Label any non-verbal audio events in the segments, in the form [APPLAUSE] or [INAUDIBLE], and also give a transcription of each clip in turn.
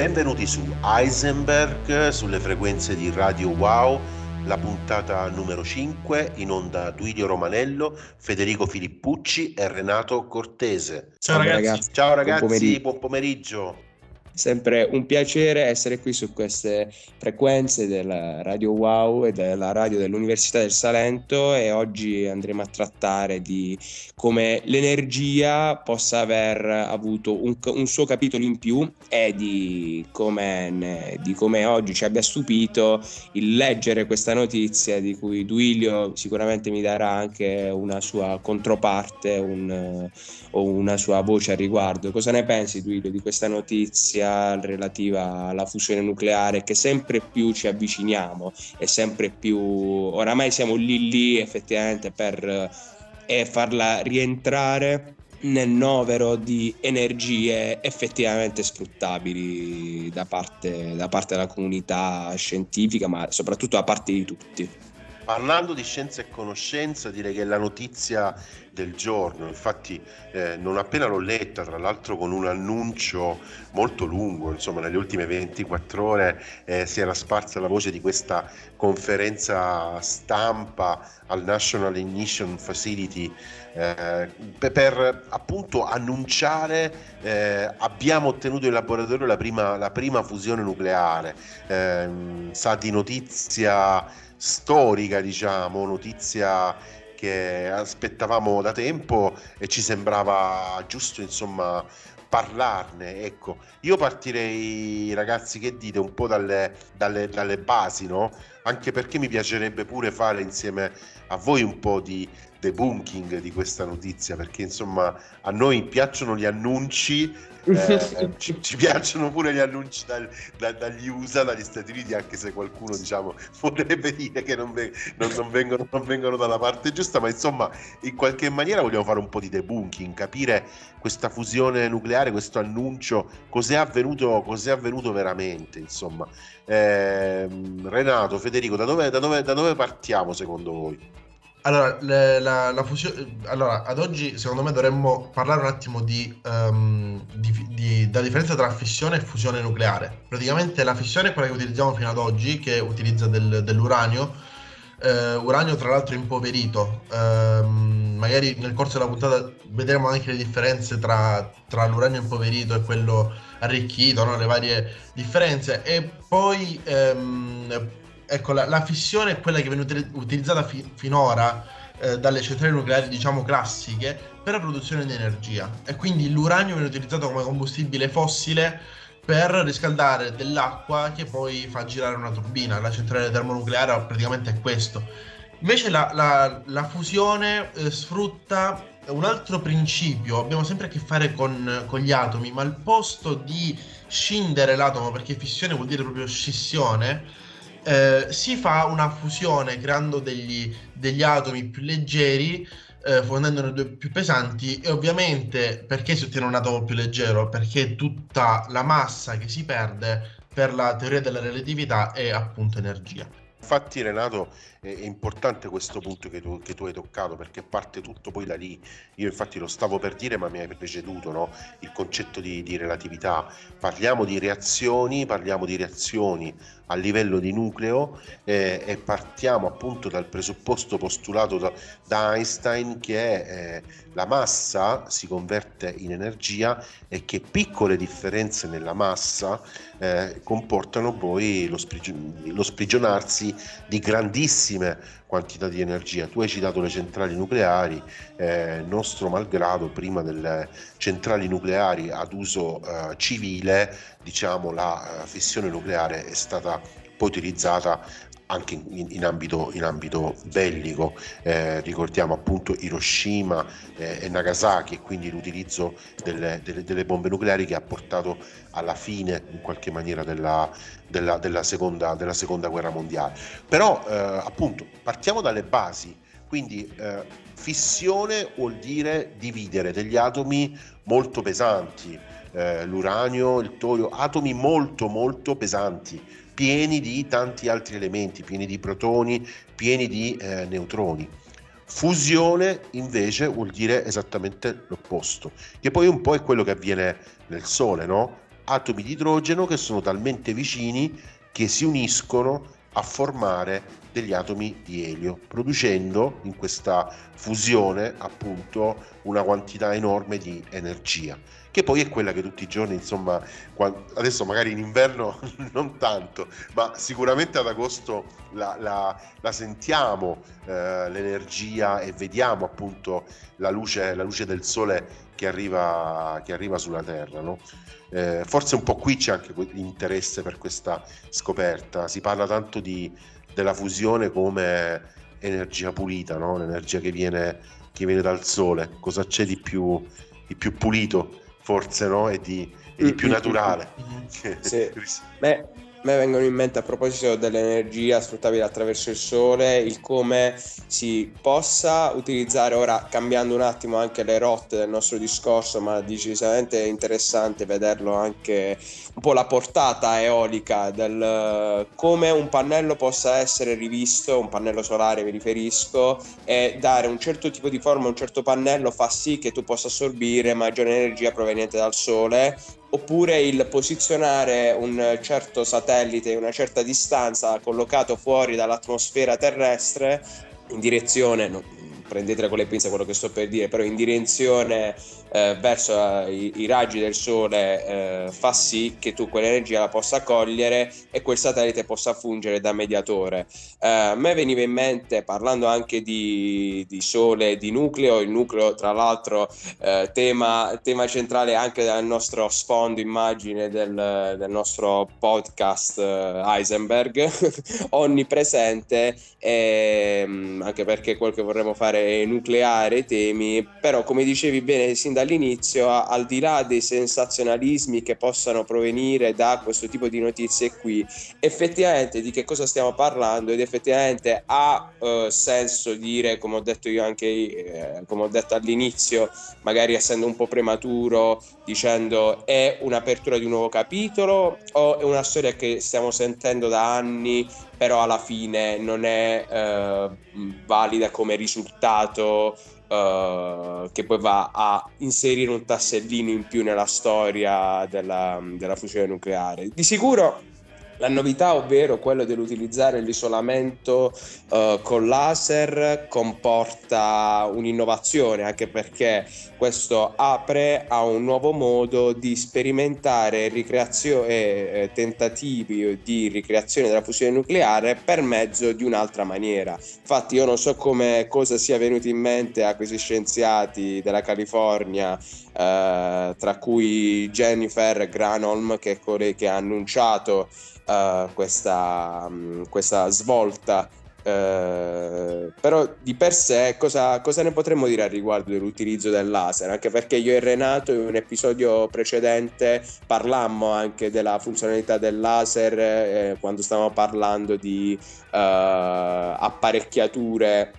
Benvenuti su Heisenberg, sulle frequenze di Radio Wow, la puntata numero 5, in onda Duilio Romanello, Federico Filippucci e Renato Cortese. Ciao, Ciao ragazzi. ragazzi. Ciao ragazzi, buon pomeriggio. Buon pomeriggio sempre un piacere essere qui su queste frequenze della Radio Wow e della radio dell'Università del Salento e oggi andremo a trattare di come l'energia possa aver avuto un, un suo capitolo in più e di come, di come, oggi ci abbia stupito il leggere questa notizia di cui Duilio sicuramente mi darà anche una sua controparte un, o una sua voce a riguardo. Cosa ne pensi Duilio di questa notizia? Relativa alla fusione nucleare che sempre più ci avviciniamo e sempre più oramai siamo lì lì effettivamente per eh, farla rientrare nel novero di energie effettivamente sfruttabili da parte, da parte della comunità scientifica ma soprattutto da parte di tutti. Parlando di scienza e conoscenza, direi che è la notizia del giorno, infatti eh, non appena l'ho letta, tra l'altro con un annuncio molto lungo, insomma nelle ultime 24 ore eh, si era sparsa la voce di questa conferenza stampa al National Ignition Facility eh, per, appunto annunciare eh, abbiamo ottenuto in laboratorio la prima, la prima fusione nucleare, ehm, sa di notizia storica, diciamo, notizia che aspettavamo da tempo e ci sembrava giusto, insomma, parlarne. Ecco, io partirei, ragazzi, che dite, un po' dalle, dalle, dalle basi, no? Anche perché mi piacerebbe pure fare insieme a voi un po' di debunking di questa notizia, perché insomma a noi piacciono gli annunci eh, [LAUGHS] ci, ci, piacciono pure gli annunci dal, da, dagli USA, dagli Stati Uniti, anche se qualcuno diciamo [LAUGHS] vorrebbe dire che non, ve, non, non, vengono, non, vengono, dalla parte giusta, ma insomma in qualche maniera vogliamo fare un po' di debunking, capire questa fusione nucleare, questo annuncio, cos'è avvenuto, cos'è avvenuto veramente, insomma. Eh, Renato, Federico, da dove, da, dove, da dove partiamo secondo voi? Allora, le, la, la fusione, allora, ad oggi secondo me dovremmo parlare un attimo di, um, di, di, della differenza tra fissione e fusione nucleare. Praticamente la fissione è quella che utilizziamo fino ad oggi, che utilizza del, dell'uranio, uh, uranio tra l'altro impoverito. Uh, magari nel corso della puntata vedremo anche le differenze tra, tra l'uranio impoverito e quello arricchito, no? le varie differenze. E poi... Um, ecco, la, la, fissione è quella che viene utilizzata fi- finora eh, dalle centrali nucleari, diciamo classiche, per la produzione di energia. E quindi l'uranio viene utilizzato come combustibile fossile per riscaldare dell'acqua che poi fa girare una turbina. La centrale termonucleare praticamente è questo. Invece la, la, la fusione eh, sfrutta un altro principio, abbiamo sempre a che fare con, con, gli atomi, ma al posto di scindere l'atomo, perché fissione vuol dire proprio scissione, eh, si fa una fusione creando degli, degli atomi più leggeri, eh, fondendone due più pesanti e ovviamente perché si ottiene un atomo più leggero? Perché tutta la massa che si perde per la teoria della relatività è appunto energia. Infatti Renato è importante questo punto che tu, che tu, hai toccato perché parte tutto poi da lì. Io infatti lo stavo per dire ma mi hai preceduto no? il concetto di, di, relatività. Parliamo di reazioni, parliamo di reazioni a livello di nucleo eh, e partiamo appunto dal presupposto postulato da, da Einstein che eh, la massa si converte in energia e che piccole differenze nella massa eh, comportano poi lo, sprigion- lo sprigionarsi di grandissime quantità di energia. Tu hai citato le centrali nucleari, eh, nostro malgrado, prima delle centrali nucleari ad uso eh, civile, diciamo la eh, fissione nucleare è stata poi utilizzata anche in, in, ambito, in ambito, bellico, eh, ricordiamo appunto Hiroshima eh, e Nagasaki e quindi l'utilizzo delle, delle, delle, bombe nucleari che ha portato alla fine in qualche maniera della, della, della, seconda, della seconda, guerra mondiale. Però eh, appunto partiamo dalle basi, quindi eh, fissione vuol dire dividere degli atomi molto pesanti, eh, l'uranio, il torio, atomi molto molto pesanti pieni di tanti altri elementi, pieni di protoni, pieni di eh, neutroni. Fusione invece vuol dire esattamente l'opposto, che poi un po' è quello che avviene nel Sole, no? atomi di idrogeno che sono talmente vicini che si uniscono a formare degli atomi di elio, producendo in questa fusione appunto una quantità enorme di energia, che poi è quella che tutti i giorni, insomma, adesso magari in inverno [LAUGHS] non tanto, ma sicuramente ad agosto la, la, la sentiamo eh, l'energia e vediamo appunto la luce, la luce del sole che arriva, che arriva sulla Terra. No? Eh, forse un po' qui c'è anche l'interesse per questa scoperta, si parla tanto di della fusione come energia pulita, no? l'energia che viene, che viene, dal sole. Cosa c'è di più, di più pulito, forse, no? e, di, e di più mm, mm, mm, [LAUGHS] naturale? Sì. Beh, me vengono in mente a proposito dell'energia sfruttabile attraverso il sole, il come si possa utilizzare ora cambiando un attimo anche le rotte del nostro discorso, ma decisamente interessante vederlo anche un po' la portata eolica del come un pannello possa essere rivisto, un pannello solare mi riferisco, e dare un certo tipo di forma, un certo pannello fa sì che tu possa assorbire maggiore energia proveniente dal sole oppure il posizionare un certo satellite in una certa distanza collocato fuori dall'atmosfera terrestre in direzione, prendetela con le pinze quello che sto per dire, però in direzione eh, verso eh, i, i, raggi del sole eh, fa sì che tu quell'energia la possa cogliere e quel satellite possa fungere da mediatore. Eh, a me veniva in mente, parlando anche di, di sole e di nucleo, il nucleo tra l'altro eh, tema, tema, centrale anche del nostro sfondo immagine del, del nostro podcast Heisenberg, [LAUGHS] onnipresente, e, ehm, anche perché quel che vorremmo fare è nucleare temi, però come dicevi bene sin da dall'inizio, al di là dei sensazionalismi che possano provenire da questo tipo di notizie qui, effettivamente di che cosa stiamo parlando? Ed effettivamente ha eh, senso dire, come ho detto io anche, eh, come ho detto all'inizio, magari essendo un po' prematuro, dicendo è un'apertura di un nuovo capitolo o è una storia che stiamo sentendo da anni però alla fine non è eh, valida come risultato uh, che poi va a inserire un tassellino in più nella storia della, della fusione nucleare. Di sicuro la novità, ovvero quello dell'utilizzare l'isolamento uh, con laser, comporta un'innovazione, anche perché questo apre a un nuovo modo di sperimentare ricreazio- eh, tentativi di ricreazione della fusione nucleare per mezzo di un'altra maniera. Infatti io non so come cosa sia venuto in mente a questi scienziati della California, eh, tra cui Jennifer Granholm, che è colei che ha annunciato uh, questa, um, questa, svolta. Uh, però di per sé cosa, cosa, ne potremmo dire al riguardo dell'utilizzo del laser? Anche perché io e Renato in un episodio precedente parlammo anche della funzionalità del laser eh, quando stavamo parlando di uh, apparecchiature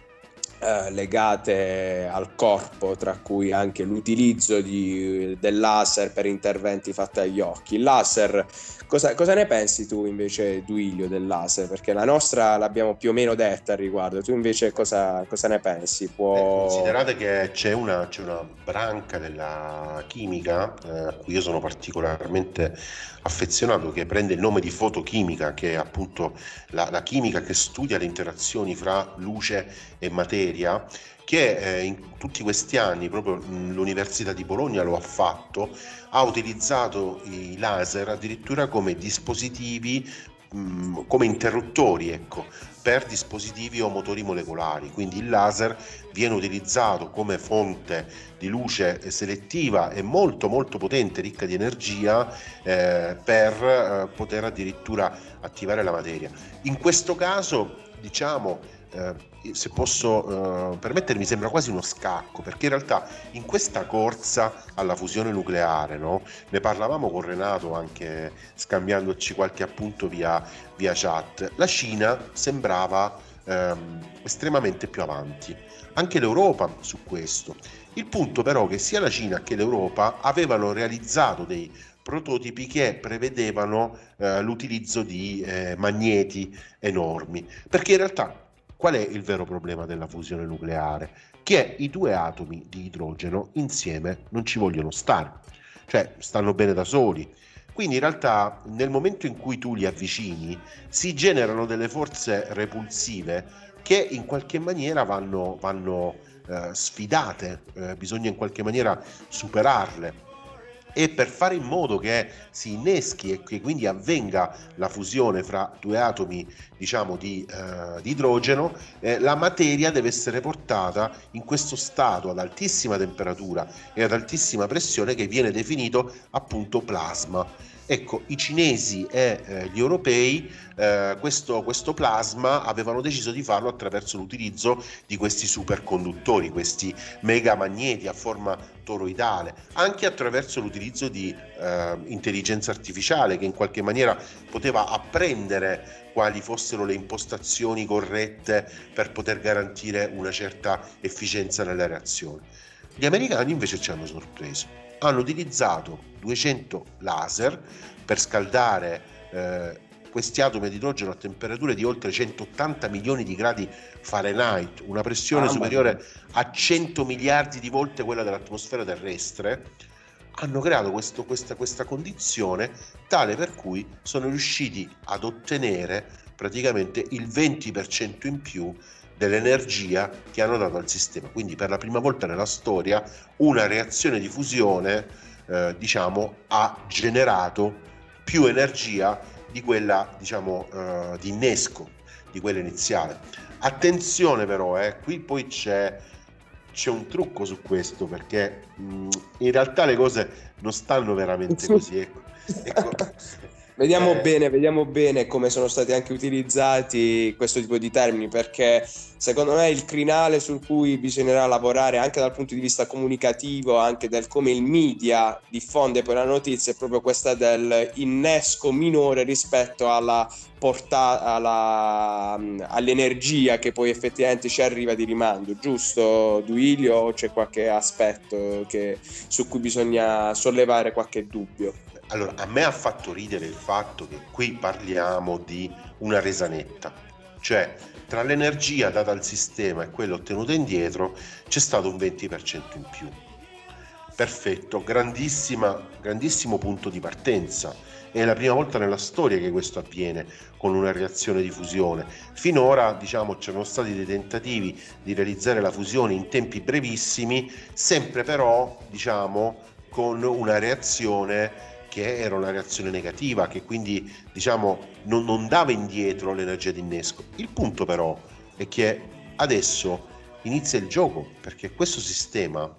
eh, legate al corpo, tra cui anche l'utilizzo di, del laser per interventi fatti agli occhi. Il laser, cosa, cosa, ne pensi tu invece, Duilio, del laser? Perché la nostra l'abbiamo più o meno detta al riguardo, tu invece cosa, cosa ne pensi? Può... Eh, considerate che c'è una, c'è una, branca della chimica eh, a cui io sono particolarmente affezionato che prende il nome di fotochimica, che è appunto la, la chimica che studia le interazioni fra luce e materia, che eh, in tutti questi anni, proprio l'Università di Bologna lo ha fatto, ha utilizzato i laser addirittura come dispositivi come interruttori ecco, per dispositivi o motori molecolari, quindi il laser viene utilizzato come fonte di luce selettiva e molto molto potente, ricca di energia eh, per eh, poter addirittura attivare la materia. In questo caso diciamo eh, se posso eh, permettermi, sembra quasi uno scacco, perché in realtà in questa corsa alla fusione nucleare, no? ne parlavamo con Renato anche scambiandoci qualche appunto via, via chat, la Cina sembrava ehm, estremamente più avanti, anche l'Europa su questo. Il punto però è che sia la Cina che l'Europa avevano realizzato dei prototipi che prevedevano eh, l'utilizzo di eh, magneti enormi, perché in realtà Qual è il vero problema della fusione nucleare? Che i due atomi di idrogeno insieme non ci vogliono stare, cioè stanno bene da soli, Quindi in realtà nel momento in cui tu li avvicini si generano delle forze repulsive che in qualche maniera vanno, vanno eh, sfidate, eh, bisogna in qualche maniera superarle e per fare in modo che si inneschi e che quindi avvenga la fusione fra due atomi diciamo di, eh, di idrogeno eh, la materia deve essere portata in questo stato ad altissima temperatura e ad altissima pressione che viene definito appunto plasma Ecco, i cinesi e eh, gli europei eh, questo, questo, plasma avevano deciso di farlo attraverso l'utilizzo di questi superconduttori, questi megamagneti a forma toroidale, anche attraverso l'utilizzo di eh, intelligenza artificiale che in qualche maniera poteva apprendere quali fossero le impostazioni corrette per poter garantire una certa efficienza nella reazione. Gli americani invece ci hanno sorpreso hanno utilizzato 200 laser per scaldare eh, questi atomi di idrogeno a temperature di oltre 180 milioni di gradi Fahrenheit, una pressione ah, superiore a 100 miliardi di volte quella dell'atmosfera terrestre, hanno creato questo, questa, questa condizione tale per cui sono riusciti ad ottenere praticamente il 20% in più dell'energia che hanno dato al sistema. Quindi per la prima volta nella storia una reazione di fusione eh, diciamo, ha generato più energia di quella diciamo, eh, di innesco, di quella iniziale. Attenzione però, eh, qui poi c'è, c'è un trucco su questo perché mh, in realtà le cose non stanno veramente così. Ecco, ecco [LAUGHS] Vediamo eh... bene, vediamo bene come sono stati anche utilizzati questo tipo di termini, perché secondo me il crinale su cui bisognerà lavorare anche dal punto di vista comunicativo, anche del come il media diffonde poi la notizia, è proprio questa del innesco minore rispetto alla portata, alla, all'energia che poi effettivamente ci arriva di rimando, giusto Duilio o c'è qualche aspetto che, su cui bisogna sollevare qualche dubbio? Allora, a me ha fatto ridere il fatto che qui parliamo di una resa netta, cioè tra l'energia data al sistema e quella ottenuta indietro c'è stato un 20% in più. Perfetto, grandissimo punto di partenza. È la prima volta nella storia che questo avviene con una reazione di fusione. Finora, diciamo, c'erano stati dei tentativi di realizzare la fusione in tempi brevissimi, sempre però, diciamo, con una reazione che era una reazione negativa, che quindi diciamo non, non dava indietro l'energia di innesco. Il punto però è che adesso inizia il gioco, perché questo sistema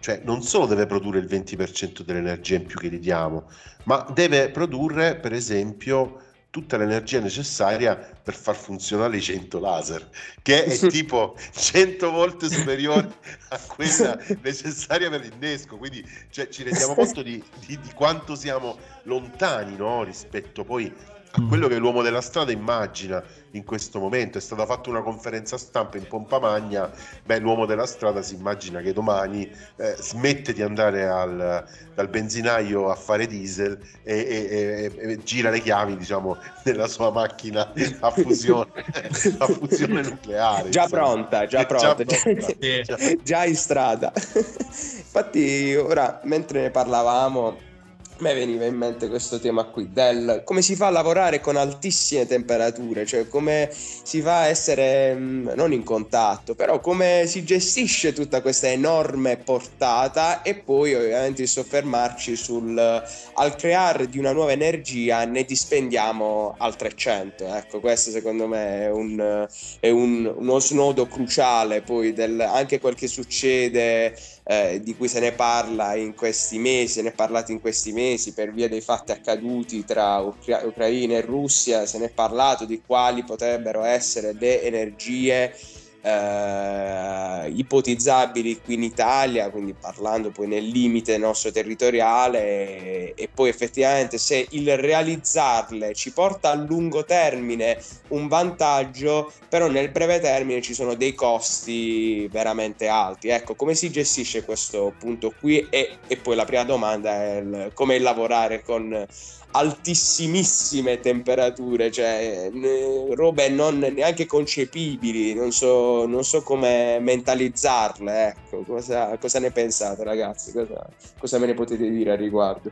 cioè non solo deve produrre il 20% dell'energia in più che gli diamo, ma deve produrre per esempio tutta l'energia necessaria per far funzionare i 100 laser, che è [LAUGHS] tipo 100 volte superiore a quella necessaria per l'innesco. Quindi cioè, ci rendiamo conto di, di, di quanto siamo lontani no? rispetto poi. Quello che l'uomo della strada immagina in questo momento. È stata fatta una conferenza stampa in pompa magna. Beh, l'uomo della strada si immagina che domani eh, smette di andare al, dal benzinaio a fare diesel e, e, e, e, gira le chiavi, diciamo, nella sua macchina a fusione, [LAUGHS] a fusione nucleare. Già insomma. pronta, già pronta, già, pronta. Già, già in strada. Infatti, ora mentre ne parlavamo me veniva in mente questo tema qui del come si fa a lavorare con altissime temperature, cioè come si fa a essere mm, non in contatto, però come si gestisce tutta questa enorme portata e poi ovviamente soffermarci sul al creare di una nuova energia ne dispendiamo altre 100. Ecco, questo secondo me è, un, è un, uno snodo cruciale poi del anche quel che succede eh, di cui se ne parla in questi mesi, se ne è parlato in questi mesi per via dei fatti accaduti tra Ucra- Ucraina e Russia, se ne è parlato di quali potrebbero essere le energie eh, ipotizzabili qui in Italia, quindi parlando poi nel limite nostro territoriale e, poi effettivamente se il realizzarle ci porta a lungo termine un vantaggio, però nel breve termine ci sono dei costi veramente alti. Ecco, come si gestisce questo punto qui? E, e poi la prima domanda è il, come lavorare con altissimissime temperature, cioè robe non neanche concepibili, non so, non so come mentalizzarle, ecco, cosa, cosa, ne pensate ragazzi, cosa, cosa me ne potete dire a riguardo?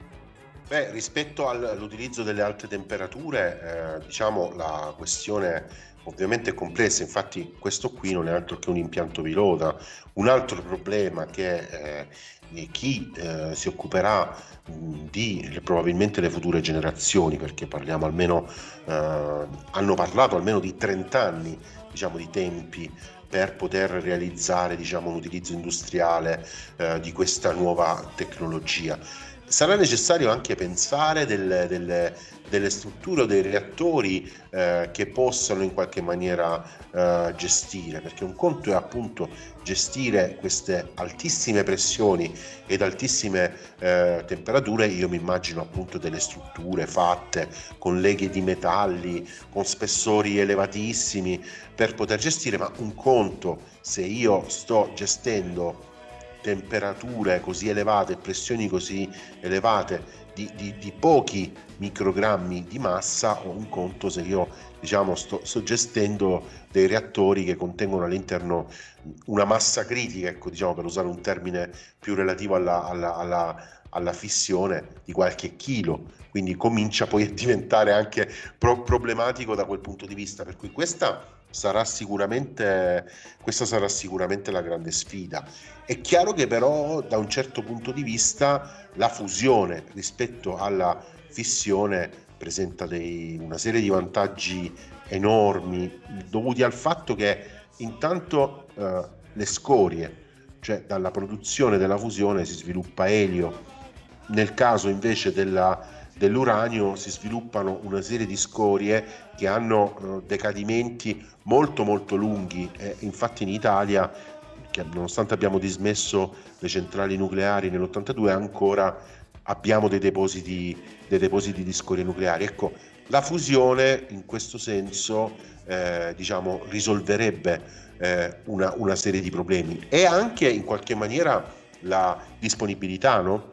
Beh, rispetto all'utilizzo delle alte temperature, eh, diciamo la questione ovviamente è complessa, infatti questo qui non è altro che un impianto pilota. Un altro problema che eh, chi eh, si occuperà di probabilmente le future generazioni, perché parliamo almeno, eh, hanno parlato almeno di 30 anni diciamo, di tempi per poter realizzare diciamo, un utilizzo industriale eh, di questa nuova tecnologia. Sarà necessario anche pensare delle, delle, delle strutture o dei reattori eh, che possano in qualche maniera eh, gestire, perché un conto è appunto gestire queste altissime pressioni ed altissime eh, temperature, io mi immagino appunto delle strutture fatte con leghe di metalli, con spessori elevatissimi per poter gestire, ma un conto se io sto gestendo temperature così elevate, pressioni così elevate di, di, di, pochi microgrammi di massa ho un conto se io diciamo sto, sto, gestendo dei reattori che contengono all'interno una massa critica, ecco diciamo per usare un termine più relativo alla, alla, alla, alla fissione di qualche chilo, quindi comincia poi a diventare anche pro- problematico da quel punto di vista, per cui questa sarà sicuramente, questa sarà sicuramente la grande sfida. È chiaro che però da un certo punto di vista la fusione rispetto alla fissione presenta dei, una serie di vantaggi enormi dovuti al fatto che intanto eh, le scorie, cioè dalla produzione della fusione si sviluppa elio, nel caso invece della dell'uranio si sviluppano una serie di scorie che hanno eh, decadimenti molto molto lunghi. Infatti in Italia nonostante abbiamo dismesso le centrali nucleari nell'82 ancora abbiamo dei depositi, dei depositi di scorie nucleari. Ecco la fusione in questo senso eh, diciamo risolverebbe eh, una, una, serie di problemi. E anche in qualche maniera la disponibilità no?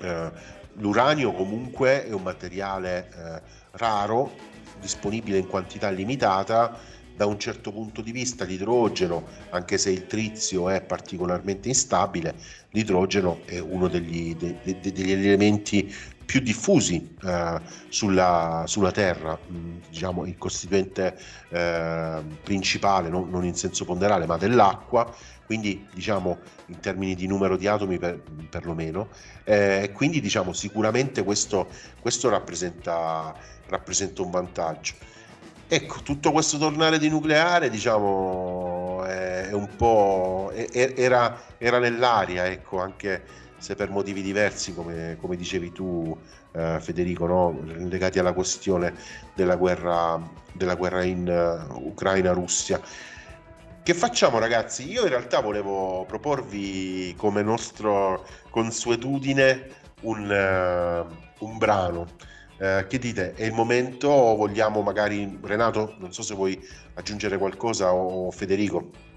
Eh, L'uranio comunque è un materiale eh, raro, disponibile in quantità limitata, da un certo punto di vista l'idrogeno, anche se il trizio è particolarmente instabile, l'idrogeno è uno degli, de, de, degli elementi più diffusi eh, sulla, sulla, Terra, mm, diciamo il costituente eh, principale, no? non in senso ponderale, ma dell'acqua, quindi diciamo in termini di numero di atomi per, perlomeno, eh, quindi diciamo sicuramente questo, questo rappresenta, rappresenta un vantaggio. Ecco, tutto questo tornare di nucleare, diciamo, è, un po' è, era, era, nell'aria, ecco, anche se per motivi diversi, come, come dicevi tu, eh, Federico, no? legati alla questione della guerra, della guerra in uh, Ucraina-Russia. Che facciamo ragazzi? Io in realtà volevo proporvi come nostra consuetudine un, uh, un brano. Uh, che dite? È il momento o vogliamo magari, Renato, non so se vuoi aggiungere qualcosa o Federico?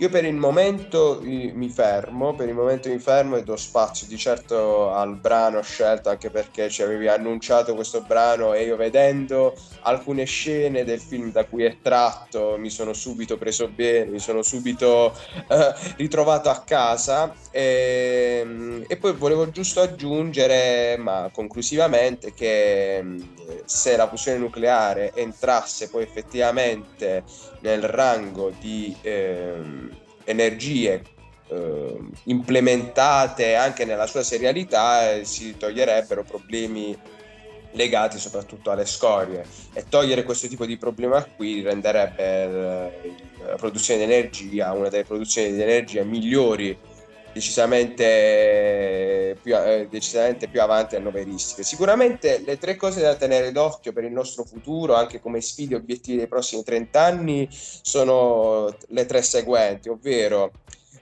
Io per il momento mi fermo, per il momento mi fermo e do spazio di certo al brano scelto anche perché ci avevi annunciato questo brano e io vedendo alcune scene del film da cui è tratto mi sono subito preso bene, mi sono subito eh, ritrovato a casa. E, ehm, e, poi volevo giusto aggiungere, ma conclusivamente, che mm, se la fusione nucleare entrasse poi effettivamente nel rango di eh, energie eh, implementate anche nella sua serialità eh, si toglierebbero problemi legati soprattutto alle scorie. E togliere questo tipo di problema qui renderebbe eh, la produzione di energia una delle produzioni di energia migliori decisamente più, eh, decisamente più avanti a noveristiche. Sicuramente le tre cose da tenere d'occhio per il nostro futuro, anche come sfide e obiettivi dei prossimi 30 anni, sono le tre seguenti, ovvero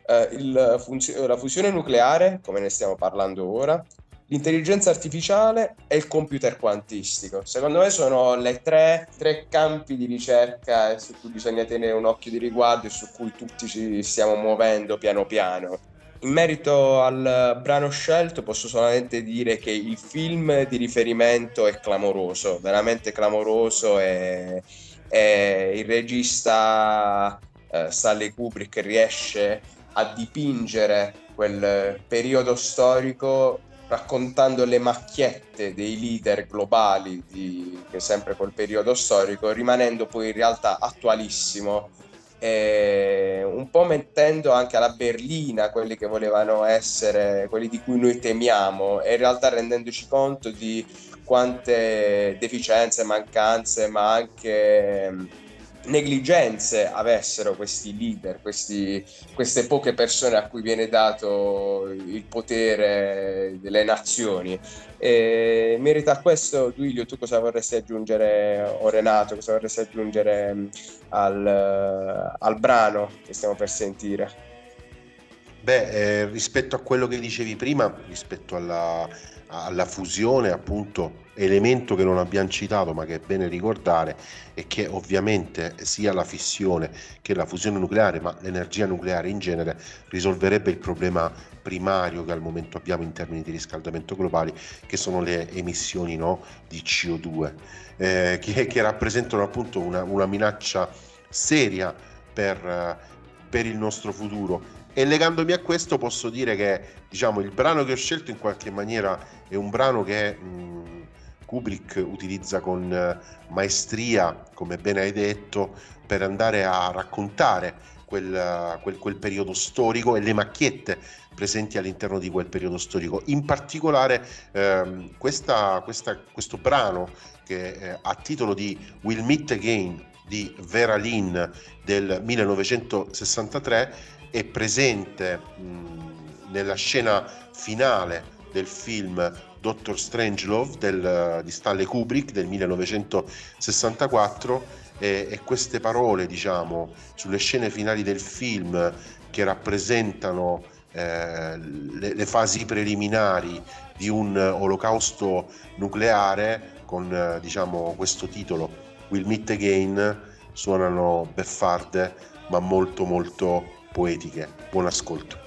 eh, il, funzio- la fusione nucleare, come ne stiamo parlando ora, l'intelligenza artificiale e il computer quantistico. Secondo me sono le tre, tre, campi di ricerca su cui bisogna tenere un occhio di riguardo e su cui tutti ci stiamo muovendo piano piano. In merito al brano scelto posso solamente dire che il film di riferimento è clamoroso, veramente clamoroso e, e il regista eh, Stanley Kubrick riesce a dipingere quel periodo storico raccontando le macchiette dei leader globali di sempre quel periodo storico, rimanendo poi in realtà attualissimo eh, un po' mettendo anche alla berlina quelli che volevano essere quelli di cui noi temiamo e in realtà rendendoci conto di quante deficienze, mancanze, ma anche negligenze avessero questi leader, questi, queste poche persone a cui viene dato il potere delle nazioni. E merita questo, Duilio, tu cosa vorresti aggiungere, o Renato, cosa vorresti aggiungere mm, al, al brano che stiamo per sentire? Beh, eh, rispetto a quello che dicevi prima, rispetto alla, alla fusione, appunto, elemento che non abbiamo citato ma che è bene ricordare è che ovviamente sia la fissione che la fusione nucleare, ma l'energia nucleare in genere risolverebbe il problema primario che al momento abbiamo in termini di riscaldamento globali, che sono le emissioni no, di CO2, eh, che, che, rappresentano appunto una, una minaccia seria per, per il nostro futuro. E legandomi a questo posso dire che diciamo il brano che ho scelto in qualche maniera è un brano che mh, Kubrick utilizza con eh, maestria, come bene hai detto, per andare a raccontare quel, quel, quel, periodo storico e le macchiette presenti all'interno di quel periodo storico. In particolare ehm, questa, questa, questo brano che eh, a titolo di Will Meet Again di Vera Lynn del 1963 è presente mh, nella scena finale del film Doctor Strangelove del, di Stanley Kubrick del 1964 e, e queste parole diciamo sulle scene finali del film che rappresentano eh, le, le, fasi preliminari di un olocausto nucleare con eh, diciamo questo titolo Will Meet Again suonano beffarde ma molto molto poetiche. Buon ascolto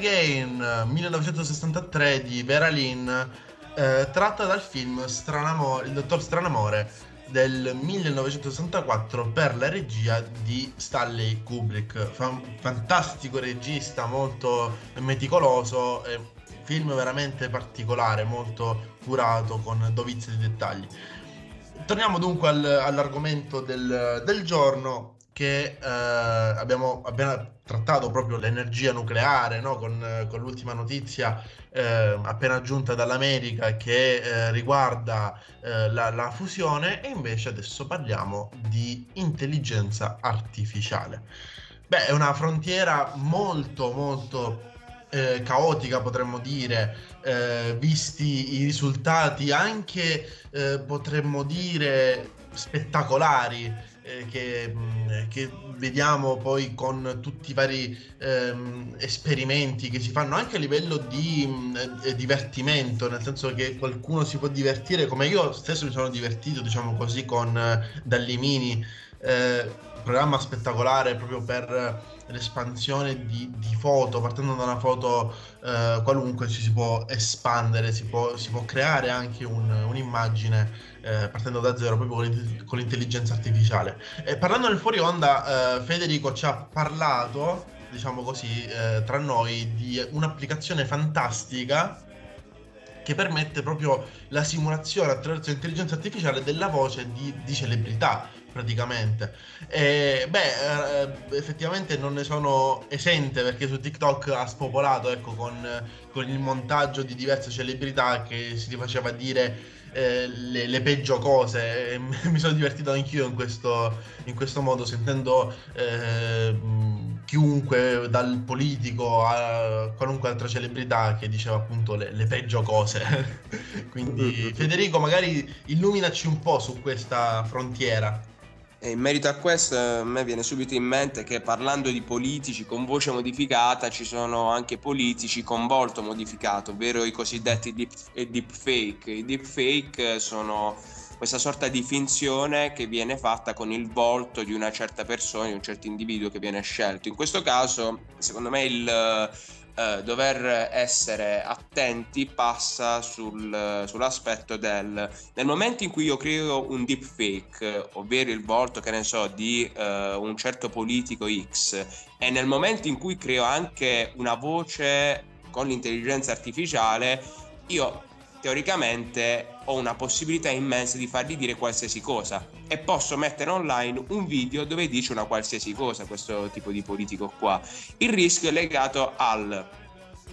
Again 1963 di Vera Lynn, eh, tratta dal film Stranamore, Il dottor Stranamore del 1964 per la regia di Stanley Kubrick. Fa- fantastico regista, molto meticoloso, eh, film veramente particolare, molto curato con dovizia di dettagli. Torniamo dunque al, all'argomento del, del giorno che eh, abbiamo appena trattato proprio l'energia nucleare no? con, con, l'ultima notizia eh, appena giunta dall'America che eh, riguarda eh, la, la, fusione e invece adesso parliamo di intelligenza artificiale. Beh, è una frontiera molto molto eh, caotica potremmo dire, eh, visti i risultati anche potremmo dire spettacolari eh, che, mm, che, vediamo poi con tutti i vari ehm, esperimenti che si fanno anche a livello di mh, mm, eh, divertimento, nel senso che qualcuno si può divertire come io stesso mi sono divertito, diciamo così, con eh, Dallimini, eh, programma spettacolare proprio per l'espansione di, di, foto, partendo da una foto eh, qualunque ci si può espandere, si può, si può creare anche un, un'immagine eh, partendo da zero proprio con, con l'intelligenza artificiale. E parlando nel fuori onda, eh, Federico ci ha parlato, diciamo così, eh, tra noi di un'applicazione fantastica che permette proprio la simulazione attraverso l'intelligenza artificiale della voce di, di celebrità praticamente. E, beh, eh, effettivamente non ne sono esente perché su TikTok ha spopolato ecco, con, con il montaggio di diverse celebrità che si rifaceva dire eh, le, le, peggio cose. [LAUGHS] mi sono divertito anch'io in questo, in questo modo, sentendo eh, chiunque, dal politico a qualunque altra celebrità che diceva appunto le, le peggio cose. [LAUGHS] Quindi Federico, magari illuminaci un po' su questa frontiera. E in merito a questo a me viene subito in mente che parlando di politici con voce modificata ci sono anche politici con volto modificato, ovvero i cosiddetti deep, deepfake. I deepfake sono questa sorta di finzione che viene fatta con il volto di una certa persona, di un certo individuo che viene scelto. In questo caso, secondo me il eh, dover essere attenti passa sul, sull'aspetto del nel momento in cui io creo un deepfake, ovvero il volto, che ne so, di uh, un certo politico X, e nel momento in cui creo anche una voce con l'intelligenza artificiale, io teoricamente ho una possibilità immensa di fargli dire qualsiasi cosa e posso mettere online un video dove dice una qualsiasi cosa questo tipo di politico qua. Il rischio è legato al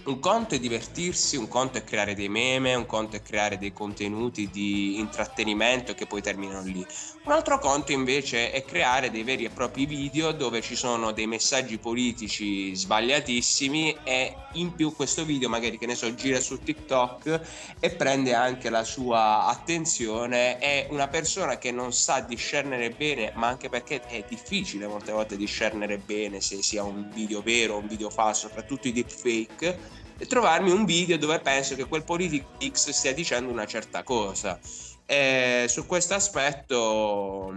un conto è divertirsi, un conto è creare dei meme, un conto è creare dei contenuti di intrattenimento che poi terminano lì. Un altro conto invece è creare dei veri e propri video dove ci sono dei messaggi politici sbagliatissimi e in più questo video magari che ne so gira su TikTok e prende anche la sua attenzione è una persona che non sa discernere bene ma anche perché è difficile molte volte discernere bene se sia un video vero o un video falso soprattutto i deepfake e trovarmi un video dove penso che quel politico X stia dicendo una certa cosa. E su questo aspetto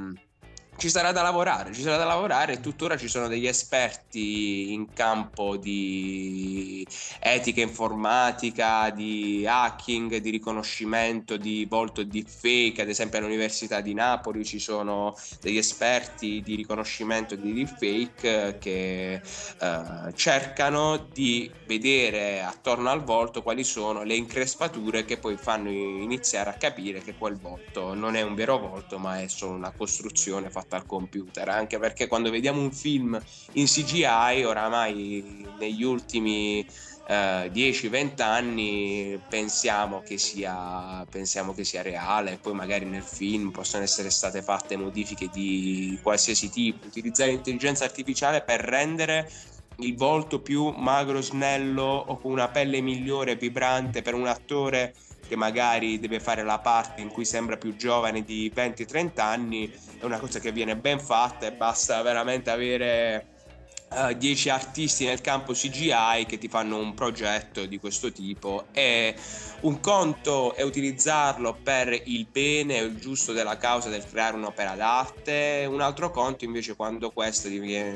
ci sarà da lavorare, ci sarà da lavorare e tuttora ci sono degli esperti in campo di etica informatica, di hacking, di riconoscimento di volto deepfake, ad esempio all'Università di Napoli ci sono degli esperti di riconoscimento di deepfake che eh, cercano di vedere attorno al volto quali sono le increspature che poi fanno iniziare a capire che quel volto non è un vero volto ma è solo una costruzione fatta fatta al computer, anche perché quando vediamo un film in CGI, oramai negli ultimi eh, 10-20 anni pensiamo che, sia, pensiamo che sia reale, poi magari nel film possono essere state fatte modifiche di qualsiasi tipo, utilizzare l'intelligenza artificiale per rendere il volto più magro, snello o con una pelle migliore, vibrante per un attore che magari deve fare la parte in cui sembra più giovane di 20-30 anni, è una cosa che viene ben fatta e basta veramente avere 10 uh, artisti nel campo CGI che ti fanno un progetto di questo tipo e un conto è utilizzarlo per il bene o il giusto della causa del creare un'opera d'arte, un altro conto invece quando queste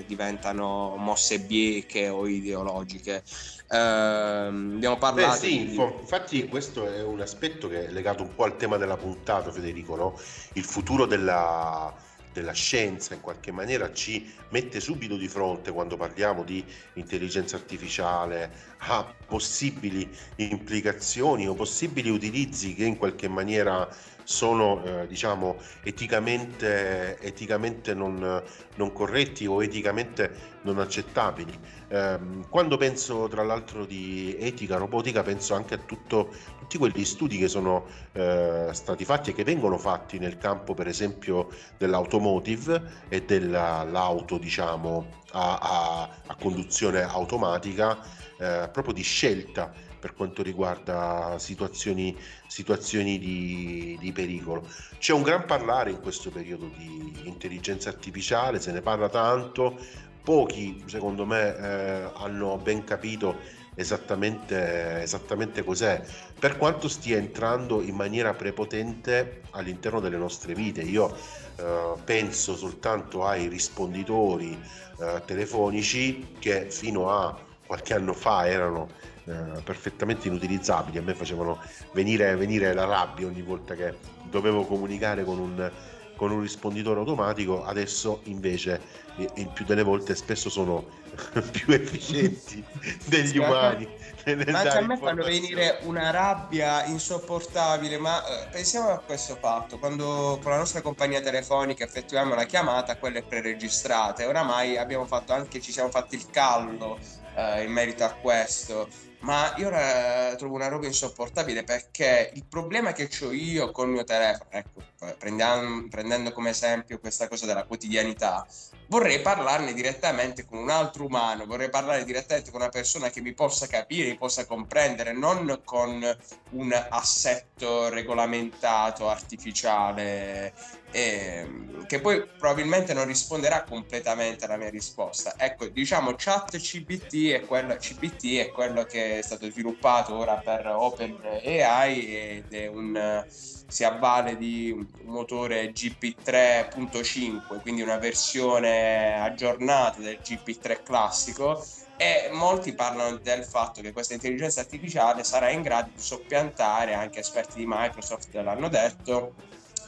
diventano mosse bieche o ideologiche. Uh, abbiamo parlato Beh, sì, di... infatti questo è un aspetto che è legato un po' al tema della puntata Federico, no? il futuro della della scienza in qualche maniera ci mette subito di fronte quando parliamo di intelligenza artificiale a possibili implicazioni o possibili utilizzi che in qualche maniera sono eh, diciamo eticamente, eticamente non, non, corretti o eticamente non accettabili. Eh, quando penso tra l'altro di etica robotica penso anche a tutto, tutti quegli studi che sono eh, stati fatti e che vengono fatti nel campo per esempio dell'automotive e dell'auto diciamo a, a, a conduzione automatica eh, proprio di scelta per quanto riguarda situazioni, situazioni di, di, pericolo. C'è un gran parlare in questo periodo di intelligenza artificiale, se ne parla tanto, pochi secondo me eh, hanno ben capito esattamente, esattamente cos'è, per quanto stia entrando in maniera prepotente all'interno delle nostre vite. Io eh, penso soltanto ai risponditori eh, telefonici che fino a qualche anno fa erano eh, perfettamente inutilizzabili. A me facevano venire, venire, la rabbia ogni volta che dovevo comunicare con un, con un risponditore automatico. Adesso invece il più delle volte spesso sono [LAUGHS] più efficienti [LAUGHS] degli umani. Ma [LAUGHS] anche a me fanno venire una rabbia insopportabile, ma eh, pensiamo a questo fatto, quando con la nostra compagnia telefonica effettuiamo la chiamata, quella è preregistrata e oramai abbiamo fatto anche, ci siamo fatti il callo eh, in merito a questo ma io ora trovo una roba insopportabile perché il problema che ho io col mio telefono, ecco, prendiamo, prendendo come esempio questa cosa della quotidianità, vorrei parlarne direttamente con un altro umano, vorrei parlare direttamente con una persona che mi possa capire, mi possa comprendere, non con un assetto regolamentato, artificiale, eh, che poi probabilmente non risponderà completamente alla mia risposta. Ecco, diciamo chat CBT è quello, CBT è quello che è stato sviluppato ora per OpenAI ed è un si avvale di motore GP3.5, quindi una versione aggiornata del GP3 classico e molti parlano del fatto che questa intelligenza artificiale sarà in grado di soppiantare, anche esperti di Microsoft l'hanno detto,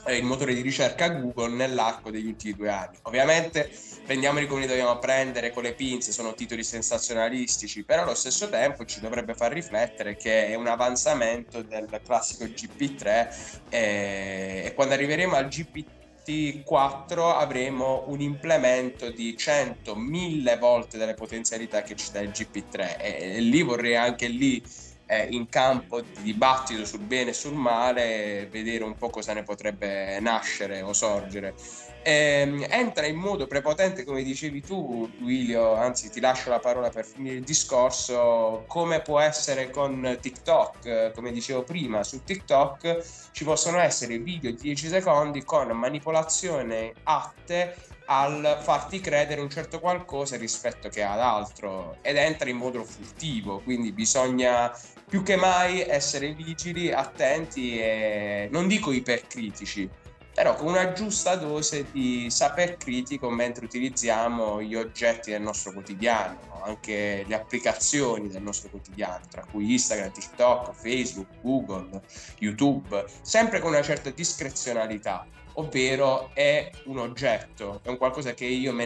il motore di ricerca Google nell'arco degli ultimi due anni. Ovviamente prendiamoli come li dobbiamo prendere con le pinze, sono titoli sensazionalistici, però allo stesso tempo ci dovrebbe far riflettere che è un avanzamento del classico GP3 e, e quando arriveremo al GPT 4 avremo un implemento di 100, 1000 volte delle potenzialità che ci dà il GP3 e, e lì vorrei anche lì eh, in campo di dibattito sul bene e sul male, vedere un po' cosa ne potrebbe nascere o sorgere. Eh, entra in modo prepotente, come dicevi tu, Duilio, anzi ti lascio la parola per finire il discorso, come può essere con TikTok, come dicevo prima, su TikTok ci possono essere video di 10 secondi con manipolazione atte al farti credere un certo qualcosa rispetto che ad altro ed entra in modo furtivo, quindi bisogna più che mai essere vigili, attenti e non dico ipercritici, però con una giusta dose di saper critico mentre utilizziamo gli oggetti del nostro quotidiano, anche le applicazioni del nostro quotidiano, tra cui Instagram, TikTok, Facebook, Google, YouTube, sempre con una certa discrezionalità, ovvero è un oggetto, è un qualcosa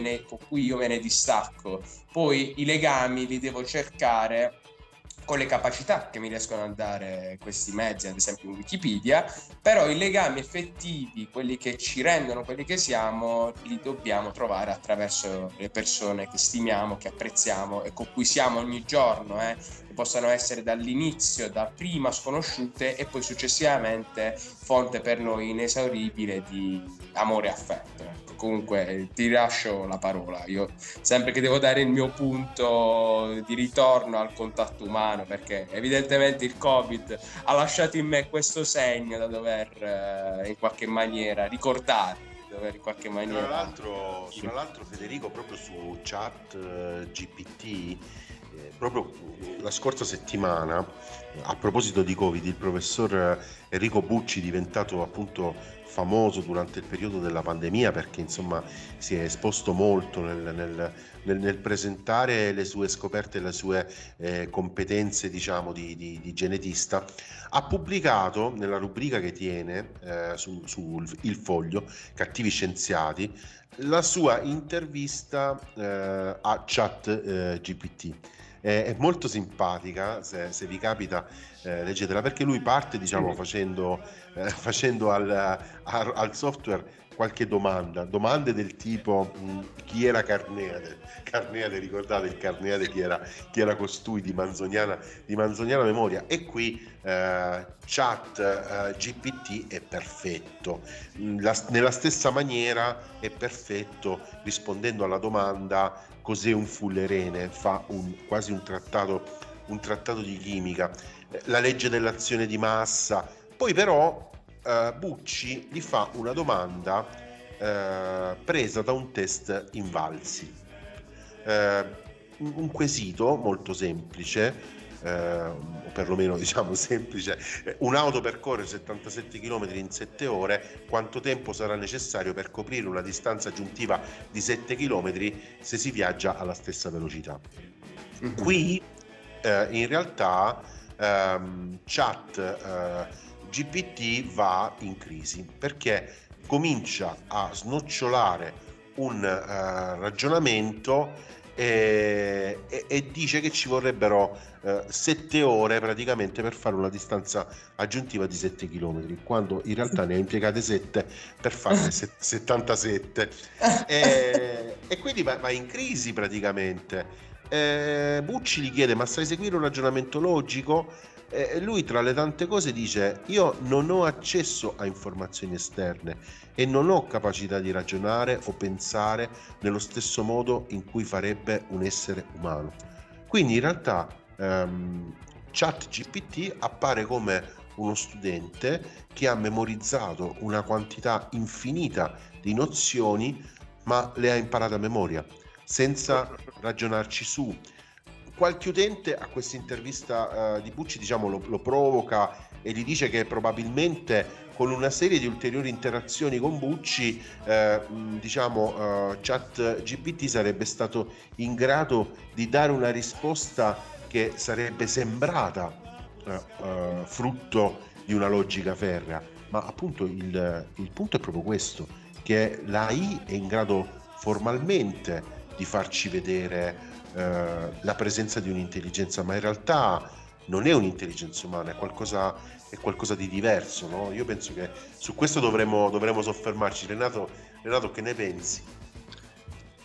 ne, con cui io me ne distacco. Poi i legami li devo cercare con le capacità che mi riescono a dare questi mezzi, ad esempio in Wikipedia, però i legami effettivi, quelli che ci rendono quelli che siamo, li dobbiamo trovare attraverso le persone che stimiamo, che apprezziamo e con cui siamo ogni giorno, eh, che possano essere dall'inizio, da prima sconosciute e poi successivamente fonte per noi inesauribile di amore e affetto. Comunque ti lascio la parola, io sempre che devo dare il mio punto di ritorno al contatto umano, perché evidentemente il Covid ha lasciato in me questo segno da dover eh, in qualche maniera ricordare in qualche Tra maniera... l'altro, tra l'altro, Federico, proprio su chat eh, GPT, eh, proprio la scorsa settimana, a proposito di Covid, il professor Enrico Bucci, diventato appunto famoso durante il periodo della pandemia perché insomma si è esposto molto nel, nel, nel, nel presentare le sue scoperte e le sue eh, competenze diciamo di, di, di, genetista. Ha pubblicato nella rubrica che tiene eh, su, su, Il Foglio Cattivi Scienziati la sua intervista eh, a chat eh, è molto simpatica se, se vi capita eh, leggetela perché lui parte diciamo facendo, eh, facendo al, a, al software qualche domanda, domande del tipo mh, chi era Carneade? Carneade, ricordate il Carneade chi era, chi era costui di Manzoniana, di Manzoniana memoria? E qui eh, chat eh, GPT è perfetto, La, nella stessa maniera è perfetto rispondendo alla domanda cos'è un fullerene, fa un, quasi un trattato, un trattato di chimica, la legge dell'azione di massa, poi però uh, Bucci gli fa una domanda uh, presa da un test Invalsi. Uh, un quesito molto semplice, o perlomeno [LAUGHS] diciamo semplice, un'auto percorre 77 km in 7 ore, quanto tempo sarà necessario per coprire una distanza aggiuntiva di 7 km se si viaggia alla stessa velocità? Mm-hmm. Qui in realtà ehm, chat GPT va in crisi perché comincia a snocciolare un uh, ragionamento e, e, e, dice che ci vorrebbero uh, sette ore praticamente per fare una distanza aggiuntiva di 7 km quando in realtà ne ha impiegate 7 per farne 77 e, e quindi va, va, in crisi praticamente. Eh, Bucci gli chiede ma sai seguire un ragionamento logico? E lui tra le tante cose dice io non ho accesso a informazioni esterne e non ho capacità di ragionare o pensare nello stesso modo in cui farebbe un essere umano. Quindi in realtà um, ChatGPT appare come uno studente che ha memorizzato una quantità infinita di nozioni ma le ha imparate a memoria senza ragionarci su qualche utente a questa intervista uh, di Bucci diciamo, lo, lo, provoca e gli dice che probabilmente con una serie di ulteriori interazioni con Bucci eh, diciamo uh, chat GPT sarebbe stato in grado di dare una risposta che sarebbe sembrata uh, frutto di una logica ferrea. Ma appunto il, il punto è proprio questo che l'AI è in grado formalmente di farci vedere eh, la presenza di un'intelligenza, ma in realtà non è un'intelligenza umana, è qualcosa, è qualcosa di diverso. No? Io penso che su questo dovremmo, dovremmo soffermarci. Renato, Renato, che ne pensi?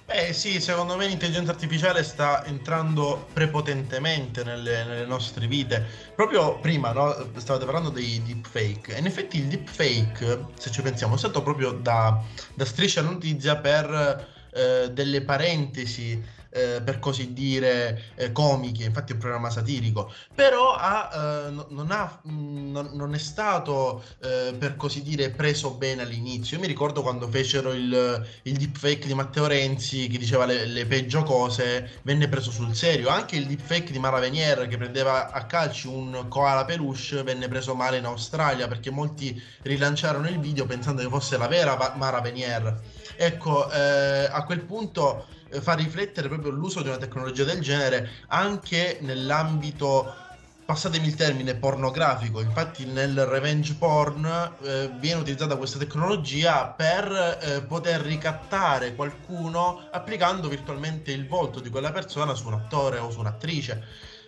Eh sì, secondo me l'intelligenza artificiale sta entrando prepotentemente nelle, nelle nostre vite. Proprio prima no, stavate parlando dei deepfake. In effetti il deepfake, se ci pensiamo, è stato proprio da, da striscia notizia per eh, delle parentesi eh, per così dire eh, comiche, infatti è un programma satirico, però ha, eh, non, ha, mm, non, è stato eh, per così dire preso bene all'inizio. Io mi ricordo quando fecero il, il deepfake di Matteo Renzi che diceva le, le, peggio cose, venne preso sul serio. Anche il deepfake di Mara Venier che prendeva a calci un koala peluche venne preso male in Australia perché molti rilanciarono il video pensando che fosse la vera Mara Venier. Ecco, eh, a quel punto fa riflettere proprio l'uso di una tecnologia del genere anche nell'ambito passatemi il termine pornografico. Infatti nel revenge porn eh, viene utilizzata questa tecnologia per eh, poter ricattare qualcuno applicando virtualmente il volto di quella persona su un attore o su un'attrice.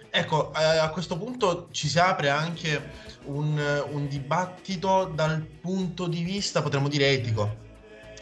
Ecco eh, a questo punto ci si apre anche un, un dibattito dal punto di vista potremmo dire etico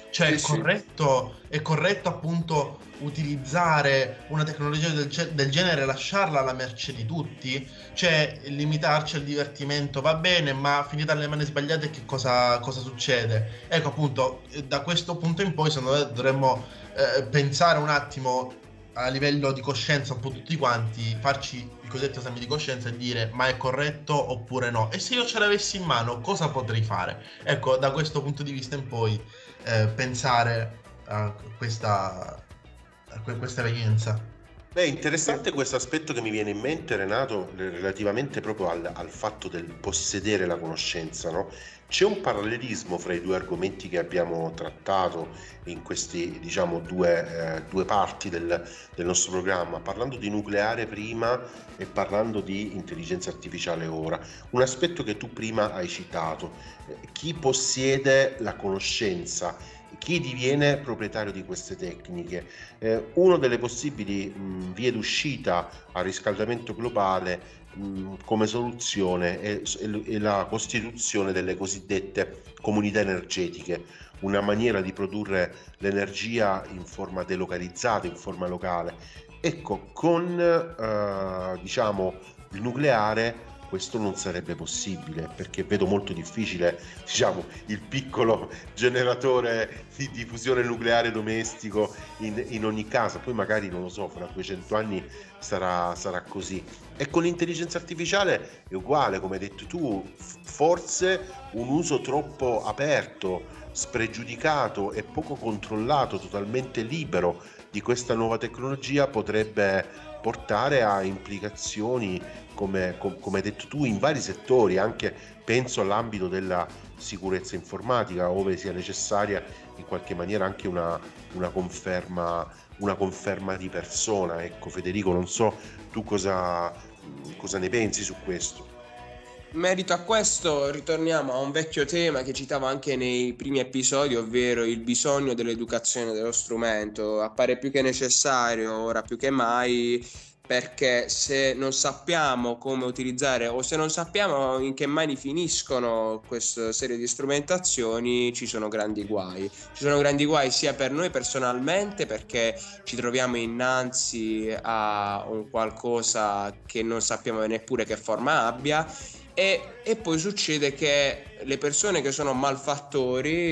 cioè è, corretto, è corretto appunto utilizzare una tecnologia del, del, genere e lasciarla alla merce di tutti? Cioè limitarci al divertimento va bene, ma finita alle mani sbagliate che cosa, cosa succede? Ecco appunto, da questo punto in poi secondo me dovremmo eh, pensare un attimo a livello di coscienza un po' tutti quanti, farci il cosiddetto esame di coscienza e dire ma è corretto oppure no. E se io ce l'avessi in mano, cosa potrei fare? Ecco, da questo punto di vista in poi, eh, pensare a questa, a questa evenienza. Beh, interessante questo aspetto che mi viene in mente, Renato, relativamente proprio al, al fatto del possedere la conoscenza, no? C'è un parallelismo fra i due argomenti che abbiamo trattato in queste diciamo, due, eh, due parti del, del, nostro programma, parlando di nucleare prima e parlando di intelligenza artificiale ora. Un aspetto che tu prima hai citato, eh, chi possiede la conoscenza, chi diviene proprietario di queste tecniche. Eh, una delle possibili mh, vie d'uscita al riscaldamento globale come soluzione è, è la costituzione delle cosiddette comunità energetiche, una maniera di produrre l'energia in forma delocalizzata, in forma locale. Ecco, con eh, diciamo, il nucleare questo non sarebbe possibile perché vedo molto difficile [LAUGHS] diciamo, il piccolo generatore di diffusione nucleare domestico in, in, ogni casa poi magari non lo so fra 200 anni sarà, sarà così e con l'intelligenza artificiale è uguale come hai detto tu forse un uso troppo aperto spregiudicato e poco controllato totalmente libero di questa nuova tecnologia potrebbe portare a implicazioni come, come hai detto tu, in vari settori, anche penso all'ambito della sicurezza informatica, dove sia necessaria in qualche maniera anche una, una, conferma, una conferma di persona. Ecco, Federico, non so tu cosa, cosa ne pensi su questo. In merito a questo ritorniamo a un vecchio tema che citavo anche nei primi episodi, ovvero il bisogno dell'educazione dello strumento. Appare più che necessario, ora più che mai, perché se non sappiamo come utilizzare o se non sappiamo in che mani finiscono questa serie di strumentazioni ci sono grandi guai. Ci sono grandi guai sia per noi personalmente perché ci troviamo innanzi a un qualcosa che non sappiamo neppure che forma abbia e, e, poi succede che le persone che sono malfattori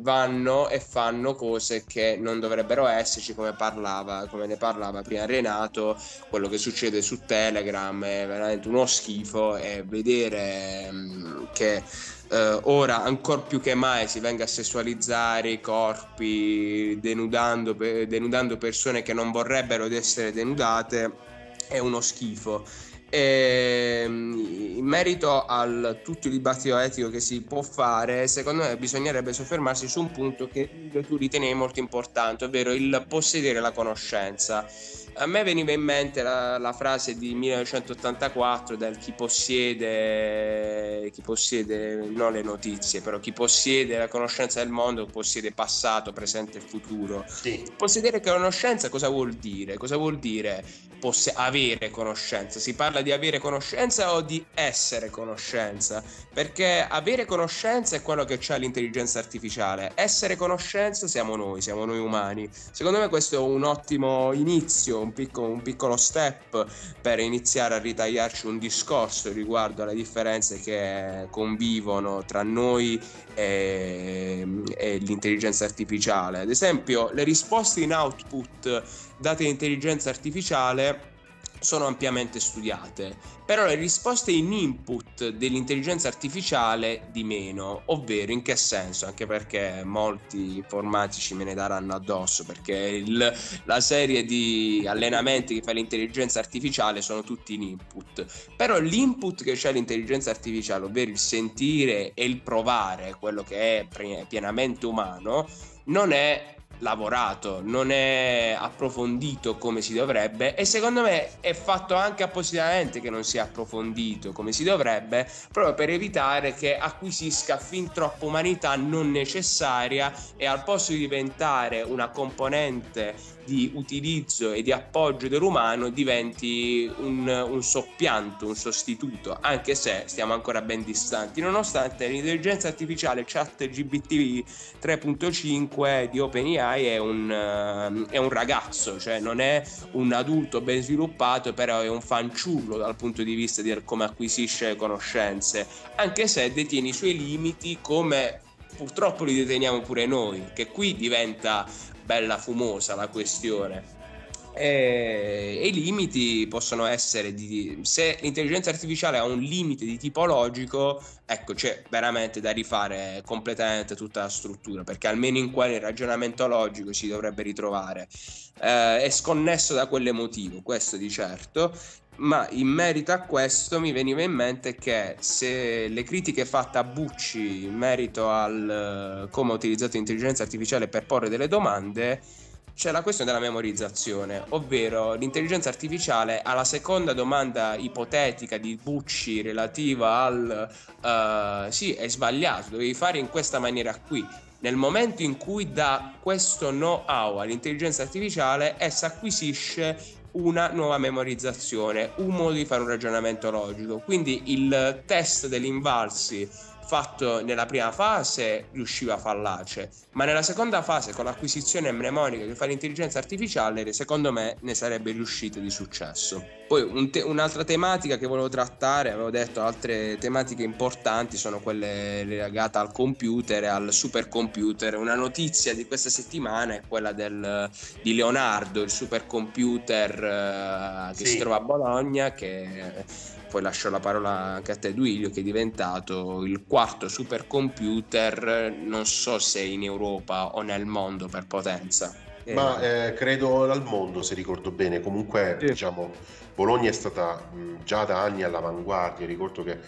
vanno e fanno cose che non dovrebbero esserci, come, parlava, come ne parlava prima Renato. Quello che succede su Telegram è veramente uno schifo e vedere um, che Uh, ora ancora più che mai si venga a sessualizzare i corpi denudando, denudando persone che non vorrebbero essere denudate è uno schifo e, ehm, in merito a tutto il dibattito etico che si può fare, secondo me bisognerebbe soffermarsi su un punto che tu ritenevi molto importante, ovvero il possedere la conoscenza. A me veniva in mente la, la frase di 1984 del chi possiede, chi possiede, non le notizie, però chi possiede la conoscenza del mondo possiede passato, presente e futuro. Sì. Possedere conoscenza cosa vuol dire? Cosa vuol dire posse- avere conoscenza? Si parla di avere conoscenza o di essere conoscenza? Perché avere conoscenza è quello che c'ha l'intelligenza artificiale, essere conoscenza siamo noi, siamo noi umani. Secondo me questo è un ottimo inizio, un, picco- un piccolo step per iniziare a ritagliarci un discorso riguardo alle differenze che convivono tra noi e, e l'intelligenza artificiale. Ad esempio, le risposte in output date all'intelligenza artificiale sono ampiamente studiate, però le risposte in input dell'intelligenza artificiale di meno, ovvero in che senso? Anche perché molti informatici me ne daranno addosso, perché il, la serie di allenamenti che fa l'intelligenza artificiale sono tutti in input, però l'input che c'è l'intelligenza artificiale, ovvero il sentire e il provare, quello che è pienamente umano, non è lavorato, non è approfondito come si dovrebbe e secondo me è fatto anche appositamente che non sia approfondito come si dovrebbe proprio per evitare che acquisisca fin troppa umanità non necessaria e al posto di diventare una componente di utilizzo e di appoggio dell'umano diventi un, un soppianto, un sostituto, anche se stiamo ancora ben distanti, nonostante l'intelligenza artificiale chat GBT 3.5 di OpenAI è un, uh, è un ragazzo, cioè non è un adulto ben sviluppato, però è un fanciullo dal punto di vista di come acquisisce conoscenze, anche se detiene i suoi limiti come purtroppo li deteniamo pure noi, che qui diventa bella fumosa la questione. e, i limiti possono essere di, se l'intelligenza artificiale ha un limite di tipo logico ecco c'è veramente da rifare completamente tutta la struttura perché almeno in quale ragionamento logico si dovrebbe ritrovare eh, è sconnesso da quell'emotivo questo di certo ma in merito a questo mi veniva in mente che se le critiche fatte a Bucci in merito al come ha utilizzato l'intelligenza artificiale per porre delle domande c'è la questione della memorizzazione, ovvero l'intelligenza artificiale alla seconda domanda ipotetica di Bucci relativa al uh, sì, è sbagliato, dovevi fare in questa maniera qui. Nel momento in cui dà questo know-how all'intelligenza artificiale, essa acquisisce una nuova memorizzazione, un modo di fare un ragionamento logico. Quindi il test dell'invalsi fatto nella prima fase riusciva fallace, ma nella seconda fase con l'acquisizione mnemonica che fa l'intelligenza artificiale, secondo me ne sarebbe riuscito di successo. Poi un te- un'altra tematica che volevo trattare, avevo detto altre tematiche importanti sono quelle legate al computer e al supercomputer. Una notizia di questa settimana è quella del, di Leonardo, il supercomputer uh, che sì. si trova a Bologna, che poi lascio la parola anche a te Duilio che è diventato il quarto supercomputer non so se in Europa o nel mondo per potenza. Ma eh, credo al mondo se ricordo bene. Comunque sì. diciamo Bologna è stata mh, già da anni all'avanguardia. Ricordo che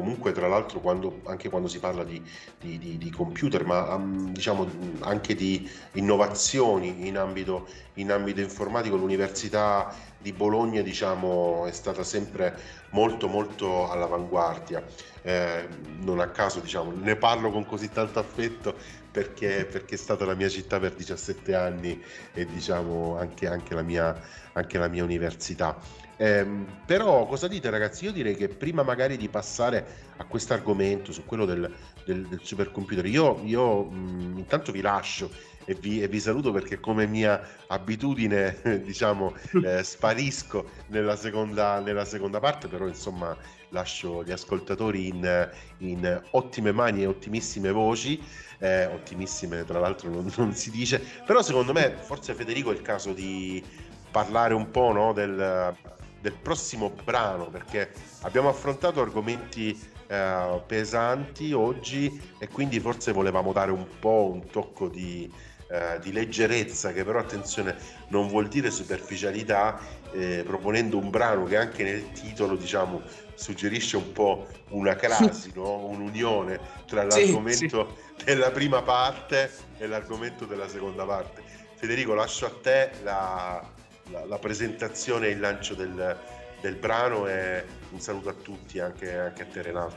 comunque tra l'altro quando, anche quando si parla di, di, di, di computer ma um, diciamo anche di innovazioni in ambito, in ambito informatico l'università di Bologna diciamo è stata sempre molto molto all'avanguardia. Eh, non a caso diciamo ne parlo con così tanto affetto perché, perché, è stata la mia città per 17 anni e diciamo anche, anche, la, mia, anche la mia università eh, però cosa dite ragazzi? Io direi che prima magari di passare a questo argomento, su quello del, del, del supercomputer, io, io mh, intanto vi lascio e vi, e vi, saluto perché come mia abitudine [LAUGHS] diciamo [LAUGHS] eh, sparisco nella seconda, nella seconda parte, però insomma lascio gli ascoltatori in, in ottime mani e ottimissime voci. Eh, ottimissime tra l'altro non, [LAUGHS] non, si dice però secondo me forse Federico è il caso di parlare un po' no, del, del prossimo brano perché abbiamo affrontato argomenti eh, pesanti oggi e quindi forse volevamo dare un po' un tocco di, eh, di leggerezza che però attenzione non vuol dire superficialità eh, proponendo un brano che anche nel titolo diciamo suggerisce un po' una crasi, [LAUGHS] no? un'unione tra l'argomento sì, sì. della prima parte e l'argomento della seconda parte. Federico lascio a te la, la, la presentazione e il lancio del, del, brano e un saluto a tutti, anche, anche a te Renato.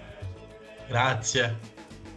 Grazie.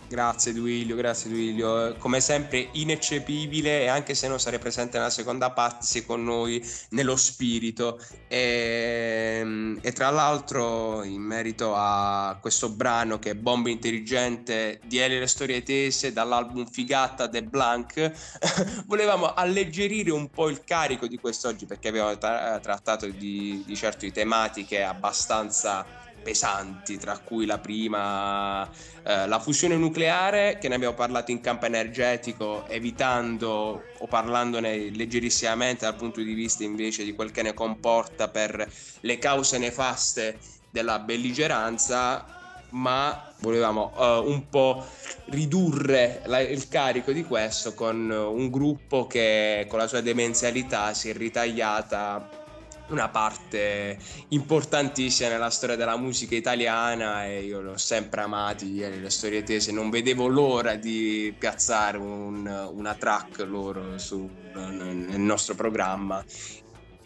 Grazie Duilio, grazie Duilio. Come sempre ineccepibile e anche se non sarei presente nella seconda parte con noi nello spirito. E, ehm, e, tra l'altro in merito a questo brano che è Bomba Intelligente di Eli le storie tese dall'album Figata de Blanc, [LAUGHS] volevamo alleggerire un po' il carico di quest'oggi perché abbiamo tra- trattato di, di certo tematiche abbastanza pesanti, tra cui la prima, eh, la fusione nucleare, che ne abbiamo parlato in campo energetico, evitando o parlandone leggerissimamente dal punto di vista invece di quel che ne comporta per le cause nefaste della belligeranza, ma volevamo uh, un po' ridurre la, il carico di questo con un gruppo che con la sua demenzialità si è ritagliata una parte importantissima nella storia della musica italiana e io l'ho sempre amati le storie tese. Non vedevo l'ora di piazzare un, una track loro su, nel nostro programma.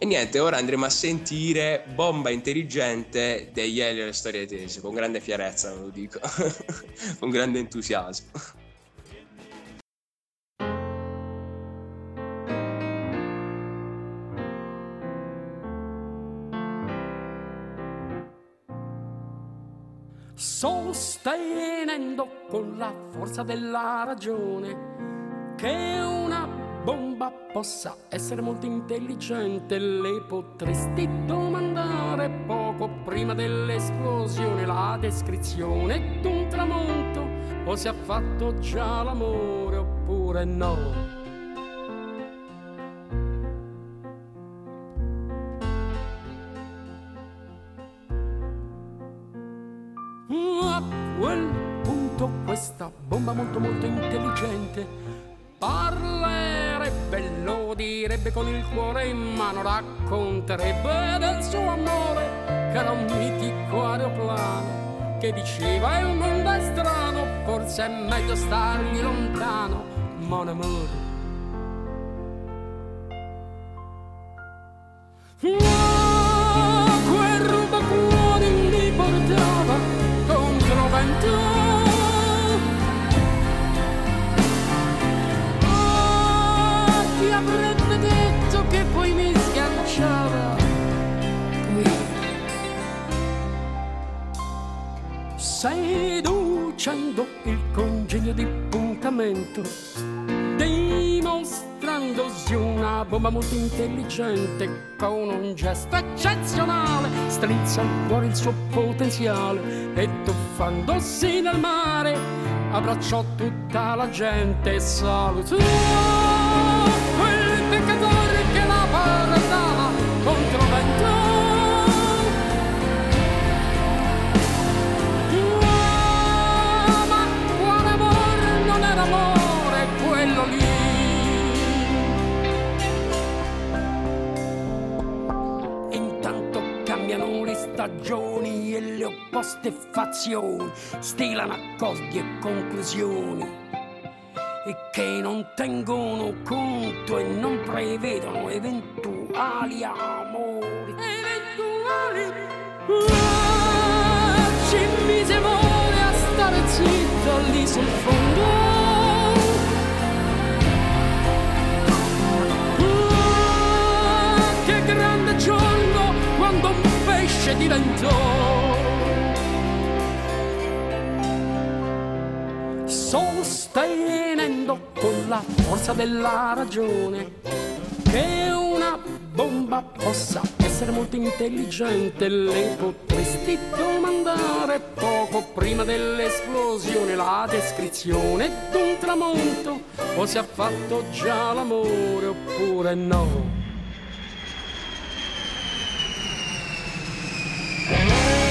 E niente ora andremo a sentire Bomba Intelligente degli Elio le storie tese. Con grande fierezza lo dico. [LAUGHS] Con grande entusiasmo sostenendo con la forza della ragione che una bomba possa essere molto intelligente, le potresti domandare poco prima dell'esplosione la descrizione d'un tramonto o se ha fatto già l'amore oppure no. Parlerebbe, lo direbbe con il cuore in mano, racconterebbe del suo amore che era un mitico aeroplano che diceva il mondo è strano, forse è meglio stargli lontano, mon amour. Seducendo il congegno di puntamento dimostrandosi una bomba molto intelligente con un gesto eccezionale strizza fuori il suo potenziale e tuffandosi nel mare abbracciò tutta la gente. E salutò quel peccatore stagioni e le opposte fazioni stilano accordi e conclusioni e che non tengono conto e non prevedono eventuali amori. Eventuali Ah, ci mise a stare zitto lì sul fondo pesce diventò sostenendo con la forza della ragione che una bomba possa essere molto intelligente le potresti domandare poco prima dell'esplosione. La descrizione d'un tramonto o si è fatto già l'amore oppure no E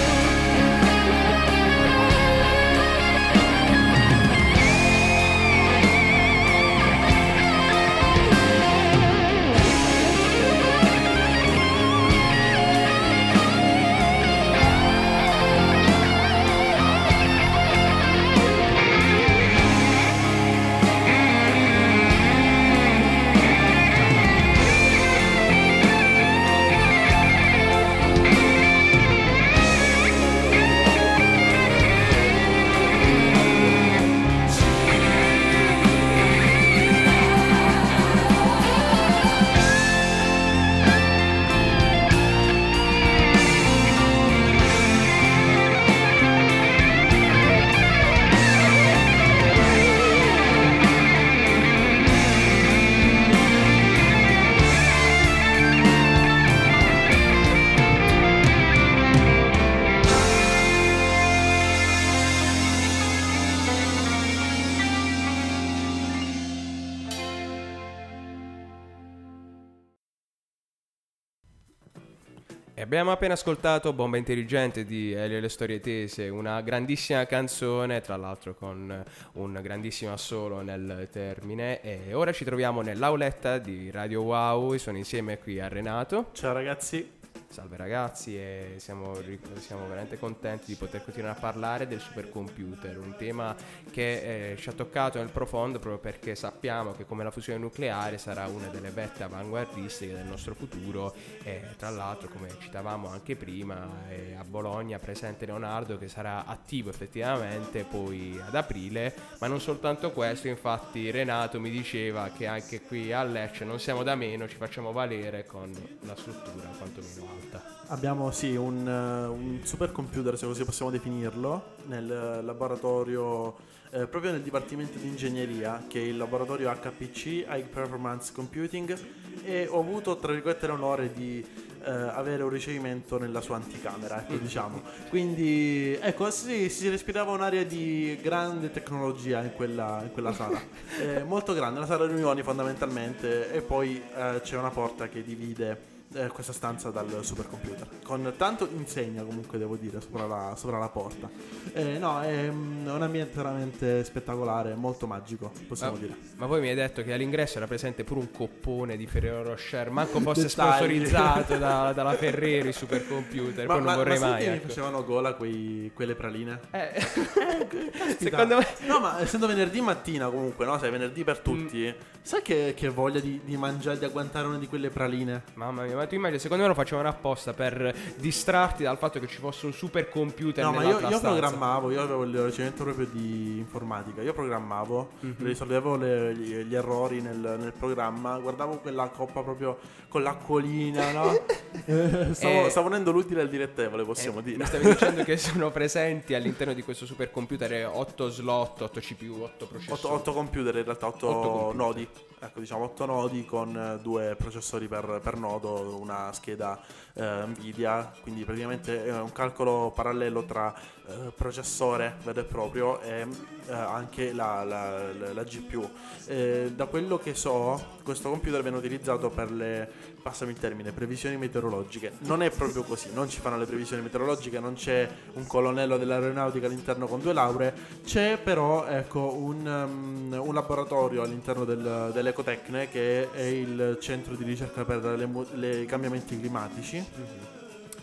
abbiamo appena ascoltato Bomba Intelligente di Elio e le Storie Tese, una grandissima canzone, tra l'altro con un grandissimo assolo nel termine. E ora ci troviamo nell'auletta di Radio Wow, sono insieme qui a Renato. Ciao ragazzi. Salve ragazzi e siamo, siamo veramente contenti di poter continuare a parlare del supercomputer, un tema che eh, ci ha toccato nel profondo proprio perché sappiamo che come la fusione nucleare sarà una delle vette avanguardistiche del nostro futuro e tra l'altro come citavamo anche prima è a Bologna presente Leonardo che sarà attivo effettivamente poi ad aprile, ma non soltanto questo, infatti Renato mi diceva che anche qui a Lecce non siamo da meno, ci facciamo valere con la struttura quantomeno alta. Abbiamo sì un, eh, un supercomputer, se così possiamo definirlo, nel laboratorio, eh, proprio nel dipartimento di ingegneria, che è il laboratorio HPC, High Performance Computing, e ho avuto, tra virgolette, l'onore di eh, avere un ricevimento nella sua anticamera, ecco diciamo. Quindi, ecco, sì, si respirava un'area di grande tecnologia in quella, in quella sala. [LAUGHS] Eh, molto grande, una sala riunioni fondamentalmente, e poi eh, c'è una porta che divide eh, questa stanza dal supercomputer. Con tanto insegna comunque devo dire sopra la, sopra la porta. Eh, no, è mm, un ambiente veramente spettacolare, molto magico, possiamo Ma, dire. ma poi mi hai detto che all'ingresso era presente pure un coppone di Ferrero Rocher, manco [LAUGHS] fosse Dettagli. sponsorizzato da- dalla Ferreri supercomputer, Ma, poi non ma- vorrei ma mai. mi ecco. facevano gola quei- quelle praline? Eh, [LAUGHS] secondo me No, ma essendo venerdì mattina comunque, no? Sai, venerdì per tutti. Sai che, che voglia di, di mangiare, di agguantare una di quelle praline? Mamma mia, ma tu immagini, secondo me lo facevano apposta per distrarti dal fatto che ci fosse un supercomputer No, ma io, io programmavo, io avevo il reggimento proprio di informatica. Io programmavo, Mhm. risolvevo le- gli, gli errori nel, nel programma, guardavo quella coppa proprio con l'acquolina, no? [LAUGHS] Eh, stavo, Eh, stavo unendo l'utile al direttevole, possiamo Eh, dire. Mi stavi [LAUGHS] dicendo che sono presenti all'interno di questo supercomputer 8 slot, 8 CPU, 8 processori. 8, computer in realtà, 8, Otto computer. nodi. Ecco, diciamo 8 nodi con due processori per, per nodo, una scheda eh, Nvidia, quindi praticamente è un calcolo parallelo tra eh, processore vero e proprio e eh, anche la, la- la- la GPU. Eh, da quello che so, questo computer viene utilizzato per le, passami il termine, previsioni meteorologiche. Non è proprio così, non ci fanno le previsioni meteorologiche, non c'è un colonnello dell'aeronautica all'interno con due lauree, c'è però ecco, un, um, un laboratorio all'interno del, dell'Ecotecne che è il centro di ricerca per i cambiamenti climatici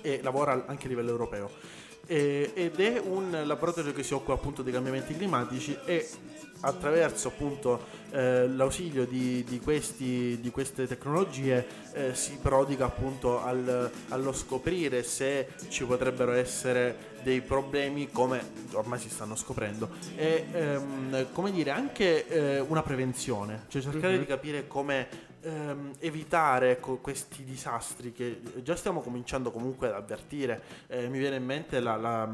e lavora anche a livello europeo. E- ed è un laboratorio che si occupa appunto dei cambiamenti climatici e attraverso appunto eh, l'ausilio di, di questi- di queste tecnologie eh, si prodiga appunto al- allo scoprire se ci potrebbero essere dei problemi come ormai si stanno scoprendo e ehm, come dire anche eh, una prevenzione cioè cercare Mhm. di capire come ehm, evitare ecco, questi disastri che già stiamo cominciando comunque ad avvertire. Eh, mi viene in mente la, la-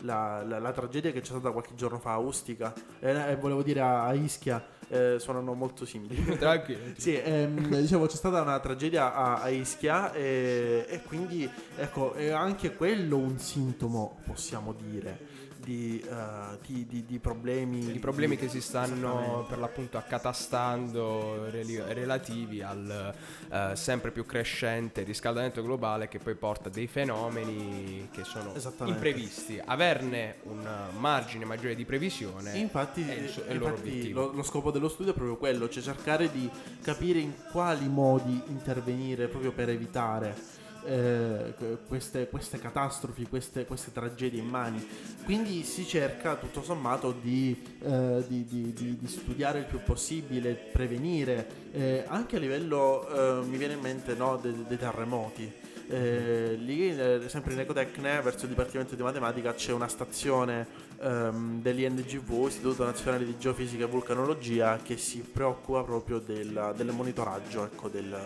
la- la- la tragedia che c'è stata qualche giorno fa a Ustica, eh, e volevo dire a, a Ischia, eh, suonano molto simili. [LAUGHS] [LAUGHS] Tranquillo. Sì, ehm, dicevo c'è stata una tragedia a, a Ischia e, e quindi ecco è anche quello un sintomo, possiamo dire, di, eh, di- di- di problemi. I problemi che si stanno per l'appunto accatastando reli- relativi al eh, sempre più crescente riscaldamento globale che poi porta dei fenomeni che sono imprevisti. Averne un margine maggiore di previsione infatti, è il, è il loro infatti obiettivo. lo, lo scopo dello studio è proprio quello, cioè cercare di capire in quali modi intervenire proprio per evitare eh, que- queste, queste catastrofi, queste, queste tragedie immani. Quindi si cerca tutto sommato di, eh, di- di- di- di studiare il più possibile, prevenire, eh, anche a livello, eh, mi viene in mente, no, de- dei terremoti. Eh, lì, eh, sempre in Ecotecne, verso il Dipartimento di Matematica, c'è una stazione ehm, dell'INGV, Istituto Nazionale di Geofisica e Vulcanologia, che si preoccupa proprio del, del monitoraggio ecco, del,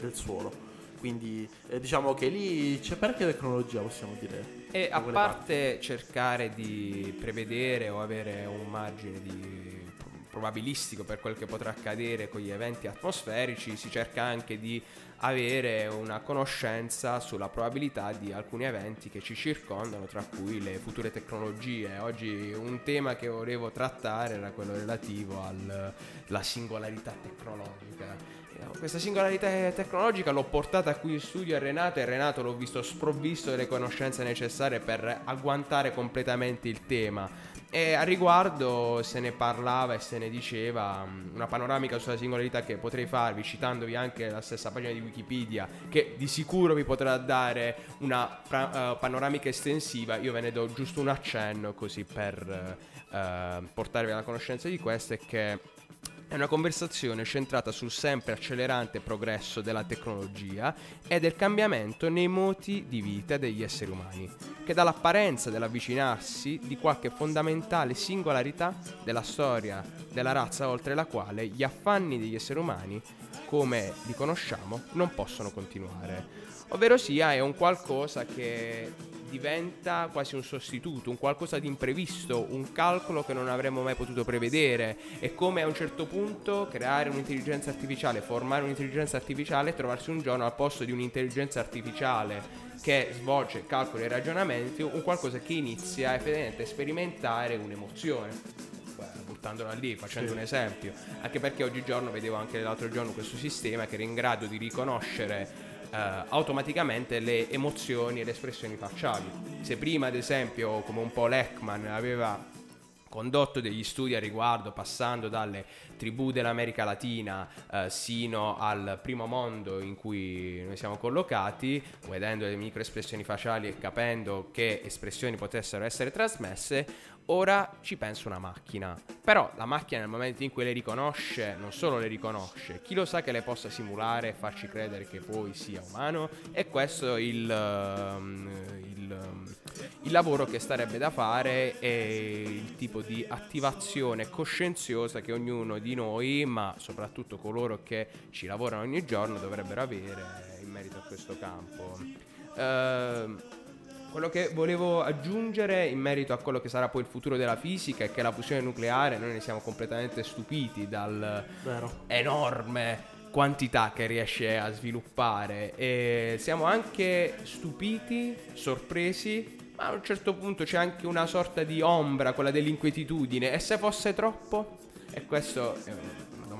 del suolo. Quindi eh, diciamo che lì c'è parecchia tecnologia, possiamo dire. E a parte cercare di prevedere o avere un margine di probabilistico per quel che potrà accadere con gli eventi atmosferici, si cerca anche di avere una conoscenza sulla probabilità di alcuni eventi che ci circondano, tra cui le future tecnologie. Oggi un tema che volevo trattare era quello relativo alla singolarità tecnologica. Questa singolarità tecnologica l'ho portata qui in studio a Renato e Renato l'ho visto sprovvisto delle conoscenze necessarie per agguantare completamente il tema. E a riguardo se ne parlava e se ne diceva mh, una panoramica sulla singolarità che potrei farvi citandovi anche la stessa pagina di Wikipedia che di sicuro vi potrà dare una pra- eh, panoramica estensiva. Io ve ne do giusto un accenno così per eh, portarvi alla conoscenza di questo e che è una conversazione centrata sul sempre accelerante progresso della tecnologia e del cambiamento nei moti di vita degli esseri umani, che dà l'apparenza dell'avvicinarsi di qualche fondamentale singolarità della storia della razza oltre la quale gli affanni degli esseri umani, come li conosciamo, non possono continuare. Ovvero sia è un qualcosa che diventa quasi un sostituto, un qualcosa di imprevisto, un calcolo che non avremmo mai potuto prevedere. È come a un certo punto creare un'intelligenza artificiale, formare un'intelligenza artificiale e trovarsi un giorno al posto di un'intelligenza artificiale che svolge calcoli e ragionamenti, un qualcosa che inizia effettivamente a sperimentare un'emozione. Buttandola lì, facendo Sì. un esempio, anche perché oggigiorno vedevo anche l'altro giorno questo sistema che era in grado di riconoscere eh, automaticamente le emozioni e le espressioni facciali. Se prima, ad esempio, come un po' Leckman aveva condotto degli studi a riguardo, passando dalle tribù dell'America Latina eh, sino al primo mondo in cui noi siamo collocati, vedendo le microespressioni faciali e capendo che espressioni potessero essere trasmesse, ora ci pensa una macchina. Però la macchina nel momento in cui le riconosce, non solo le riconosce, chi lo sa che le possa simulare e farci credere che poi sia umano? E questo il, um, il, um, il lavoro che starebbe da fare e il tipo di attivazione coscienziosa che ognuno di noi, ma soprattutto coloro che ci lavorano ogni giorno, dovrebbero avere in merito a questo campo. Uh, quello che volevo aggiungere in merito a quello che sarà poi il futuro della fisica è che la fusione nucleare noi ne siamo completamente stupiti dal Vero. enorme quantità che riesce a sviluppare e siamo anche stupiti, sorpresi, ma a un certo punto c'è anche una sorta di ombra, quella dell'inquietudine e se fosse troppo? E questo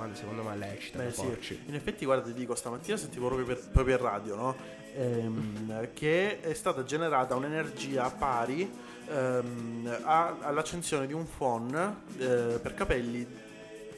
domanda secondo me lecita Beh, sì. In effetti, guarda, ti dico, stamattina sentivo proprio per, proprio in radio, no? Ehm, che è stata generata un'energia pari ehm, a- all'accensione di un phon eh, per capelli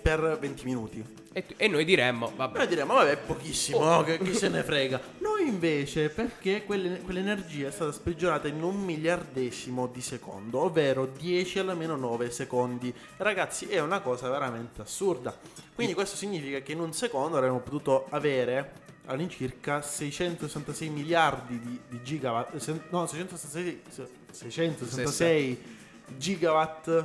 per 20 minuti. E, e noi diremmo, vabbè, Noi diremmo, vabbè, è pochissimo, no? che, chi se ne frega. Noi invece, perché quelle- quell'energia è stata sprigionata in un miliardesimo di secondo, ovvero 10 alla meno 9 secondi. Ragazzi, è una cosa veramente assurda. Quindi questo significa che in un secondo avremmo potuto avere all'incirca 666 miliardi di, di gigawatt, se- no, 666, 666 gigawatt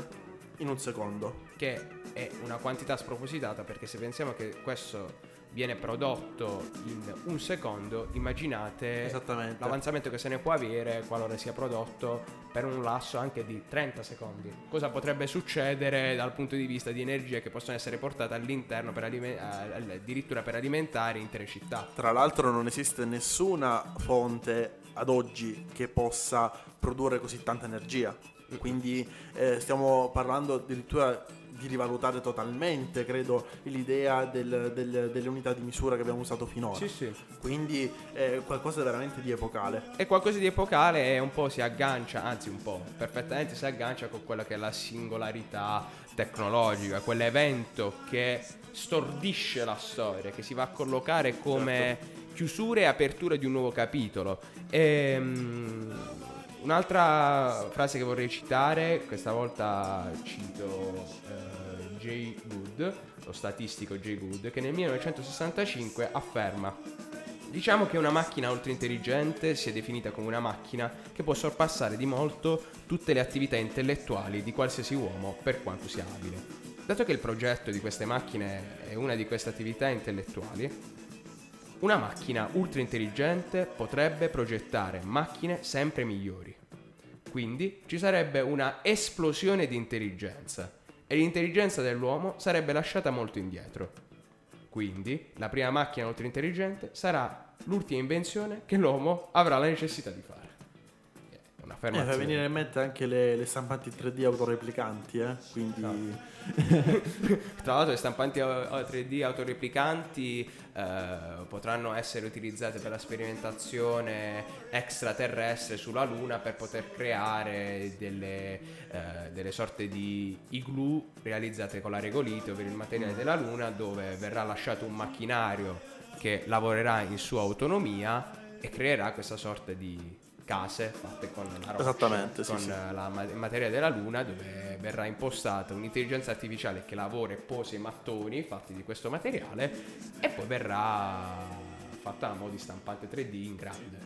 in un secondo. che è una quantità spropositata perché se pensiamo che questo viene prodotto in un secondo, immaginate l'avanzamento che se ne può avere qualora sia prodotto per un lasso anche di 30 secondi. Cosa potrebbe succedere dal punto di vista di energie che possono essere portate all'interno per alime- eh, addirittura per alimentare intere città? Tra l'altro non esiste nessuna fonte ad oggi che possa produrre così tanta energia. Quindi eh, stiamo parlando addirittura di rivalutare totalmente, credo, l'idea del- del- delle unità di misura che abbiamo usato finora. Sì, sì. Quindi è qualcosa veramente di epocale. È qualcosa di epocale e un po' si aggancia, anzi un po', perfettamente si aggancia con quella che è la singolarità tecnologica, quell'evento che stordisce la storia, che si va a collocare come chiusura e apertura di un nuovo capitolo. Ehm, un'altra frase che vorrei citare, questa volta cito eh, Jay Good, lo statistico Jay Good, che nel 1965 afferma Diciamo che una macchina ultra intelligente sia definita come una macchina che può sorpassare di molto tutte le attività intellettuali di qualsiasi uomo per quanto sia abile. Dato che il progetto di queste macchine è una di queste attività intellettuali, una macchina ultra intelligente potrebbe progettare macchine sempre migliori. Quindi ci sarebbe una esplosione di intelligenza e l'intelligenza dell'uomo sarebbe lasciata molto indietro. Quindi la prima macchina ultra intelligente sarà l'ultima invenzione che l'uomo avrà la necessità di fare. È Eh, fa Un'affermazione. venire in mente anche le, le stampanti 3D autoreplicanti, eh? Quindi [LAUGHS] Tra l'altro le stampanti a- a 3D autoreplicanti eh, potranno essere utilizzate per la sperimentazione extraterrestre sulla Luna per poter creare delle, eh, delle sorte di igloo realizzate con la regolite, ovvero il materiale della Luna, dove verrà lasciato un macchinario che lavorerà in sua autonomia e creerà questa sorta di case fatte con la roccia, sì, con sì. eh, la ma- materia della Luna dove verrà impostata un'intelligenza artificiale che lavora e posa i mattoni fatti di questo materiale e poi verrà fatta a mo' di stampante 3D in grande.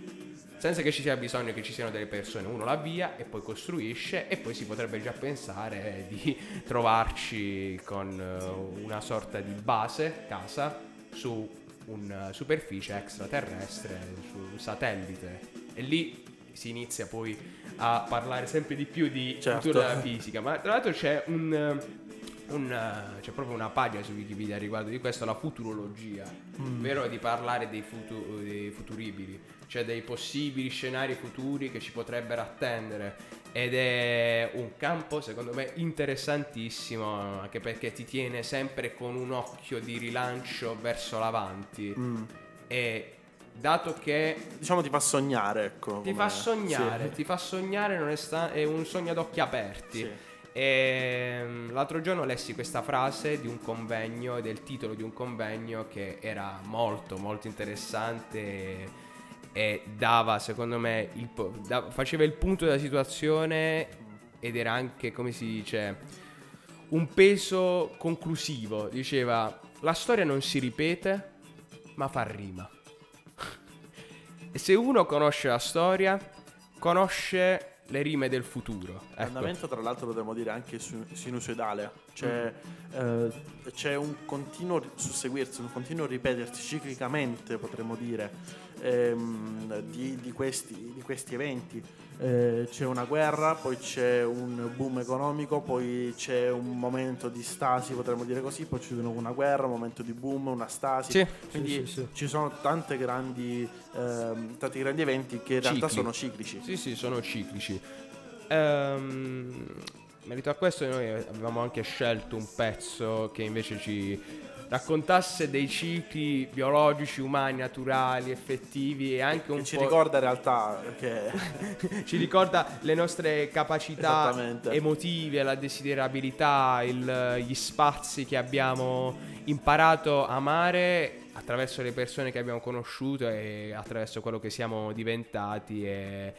Senza che ci sia bisogno che ci siano delle persone, uno l'avvia e poi costruisce e poi si potrebbe già pensare di [LAUGHS] trovarci con eh, una sorta di base, casa, su una superficie extraterrestre, su un satellite. E lì si inizia poi a parlare sempre di più di Certo. cultura fisica. Ma tra l'altro c'è un, un, c'è proprio una pagina su Wikipedia riguardo di questo, la futurologia, ovvero di parlare dei, futu- dei futuribili, cioè dei possibili scenari futuri che ci potrebbero attendere. Ed è un campo secondo me interessantissimo, anche perché ti tiene sempre con un occhio di rilancio verso l'avanti. mm, E dato che Diciamo ti fa sognare, ecco. ti fa sognare, sì. ti fa sognare, non è, sta- è un sogno ad occhi aperti. Sì. E mm, l'altro giorno lessi questa frase di un convegno, del titolo di un convegno che era molto molto interessante e, e dava secondo me, il po- da- faceva il punto della situazione ed era anche come si dice un peso conclusivo. Diceva la storia non si ripete ma fa rima. E se uno conosce la storia, conosce le rime del futuro. Ecco. L'andamento, tra l'altro, potremmo dire anche sinusoidale, cioè Mm. eh, c'è un continuo susseguirsi, un continuo ripetersi ciclicamente, potremmo dire, ehm, di, di questi, di questi eventi. Eh, c'è una guerra, poi c'è un boom economico, poi c'è un momento di stasi, potremmo dire così, poi c'è una guerra, un momento di boom, una stasi. Sì, Quindi sì, sì, ci sono tante grandi, ehm, tanti grandi eventi che in realtà Cicli. sono ciclici. Sì, sì, sono ciclici. Ehm, merito a questo noi avevamo anche scelto un pezzo che invece ci raccontasse dei cicli biologici, umani, naturali, effettivi e anche un ci po' ricorda in realtà che [LAUGHS] ci ricorda le nostre capacità emotive, la desiderabilità, il- gli spazi che abbiamo imparato a amare attraverso le persone che abbiamo conosciuto e attraverso quello che siamo diventati e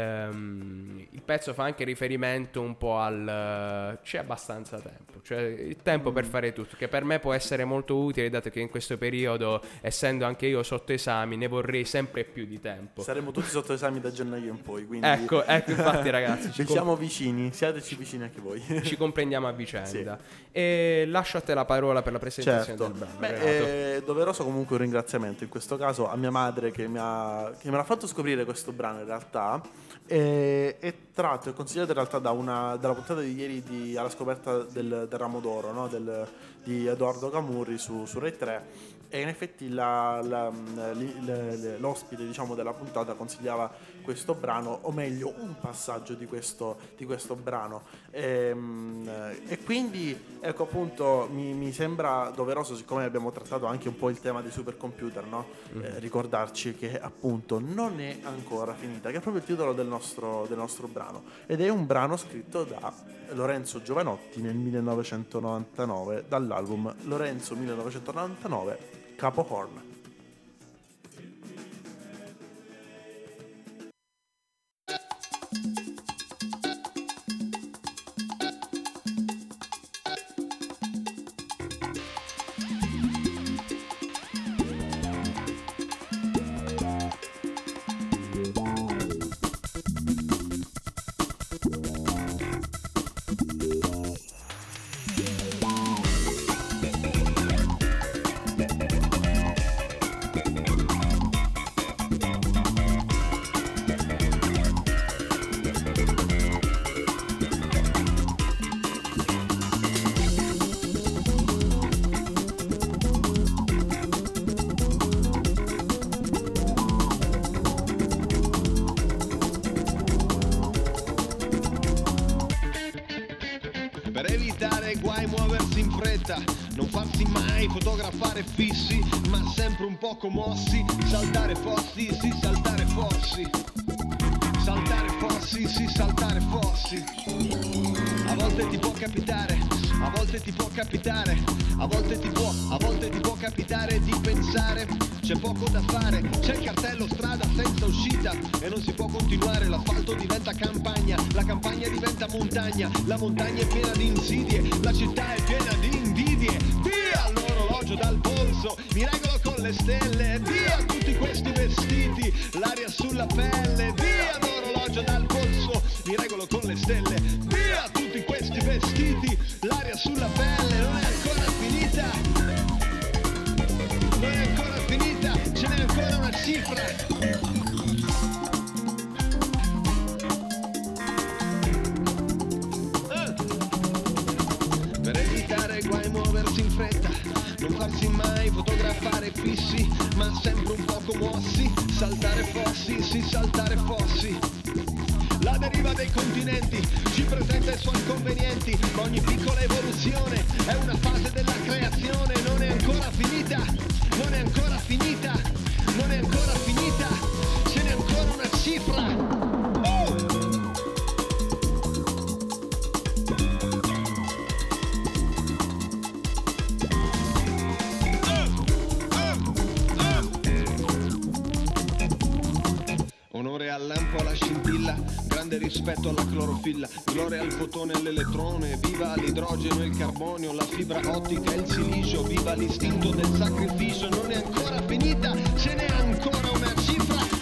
ehm, il pezzo fa anche riferimento un po' al c'è abbastanza tempo, cioè il tempo Mm. per fare tutto, che per me può essere molto utile dato che in questo periodo, essendo anche io sotto esami, ne vorrei sempre più di tempo. saremo tutti sotto esami da gennaio in poi. Quindi Ecco, ecco, infatti, ragazzi, ci [LAUGHS] siamo vicini, siateci vicini anche voi. ci comprendiamo a vicenda. [LAUGHS] E lascio a te la parola per la presentazione Certo, del brano. Beh, è doveroso comunque un ringraziamento in questo caso a mia madre che mi ha, che me l'ha fatto scoprire questo brano in realtà e, è tratto e consigliato in realtà da una, dalla puntata di ieri di, alla scoperta del, del ramo d'oro no? Del- di Edoardo Camurri su, su Rai 3 e in effetti la- la- l'ospite diciamo, della puntata consigliava questo brano o meglio un passaggio di questo, di questo brano. Ehm, e quindi ecco appunto mi, mi sembra doveroso siccome abbiamo trattato anche un po' il tema dei supercomputer no? Eh, ricordarci che appunto non è ancora finita che è proprio il titolo del nostro, del nostro brano. Ed è un brano scritto da Lorenzo Giovanotti nel 1999 dall'album Lorenzo 1999 Capo Horn poco mossi, saltare fossi, sì saltare fossi. Saltare fossi, sì saltare fossi. A volte ti può capitare, a volte ti può capitare, a volte ti può, a volte ti può capitare di pensare, c'è poco da fare, c'è il cartello strada senza uscita e non si può continuare, l'asfalto diventa campagna, la campagna diventa montagna, la montagna è piena di insidie, la città è piena di invidie, via l'orologio dal polso, mi regolo le stelle, via tutti questi vestiti, l'aria sulla pelle, via l'orologio dal polso, mi regolo con le stelle, via tutti questi vestiti, l'aria sulla pelle, non è ancora finita, non è ancora finita, ce n'è ancora una cifra. Ah. Per evitare guai muoversi in fretta, non farsi mai fotografare fissi, ma sempre un poco mossi, saltare fossi, sì saltare fossi. La deriva dei continenti ci presenta i suoi inconvenienti, ogni piccola evoluzione è una fase della creazione, non è ancora finita, non è ancora finita, non è ancora finita. Onore al lampo, alla scintilla, grande rispetto alla clorofilla, gloria al fotone e all'elettrone, viva l'idrogeno e il carbonio, la fibra ottica e il silicio, viva l'istinto del sacrificio, non è ancora finita, ce n'è ancora una cifra.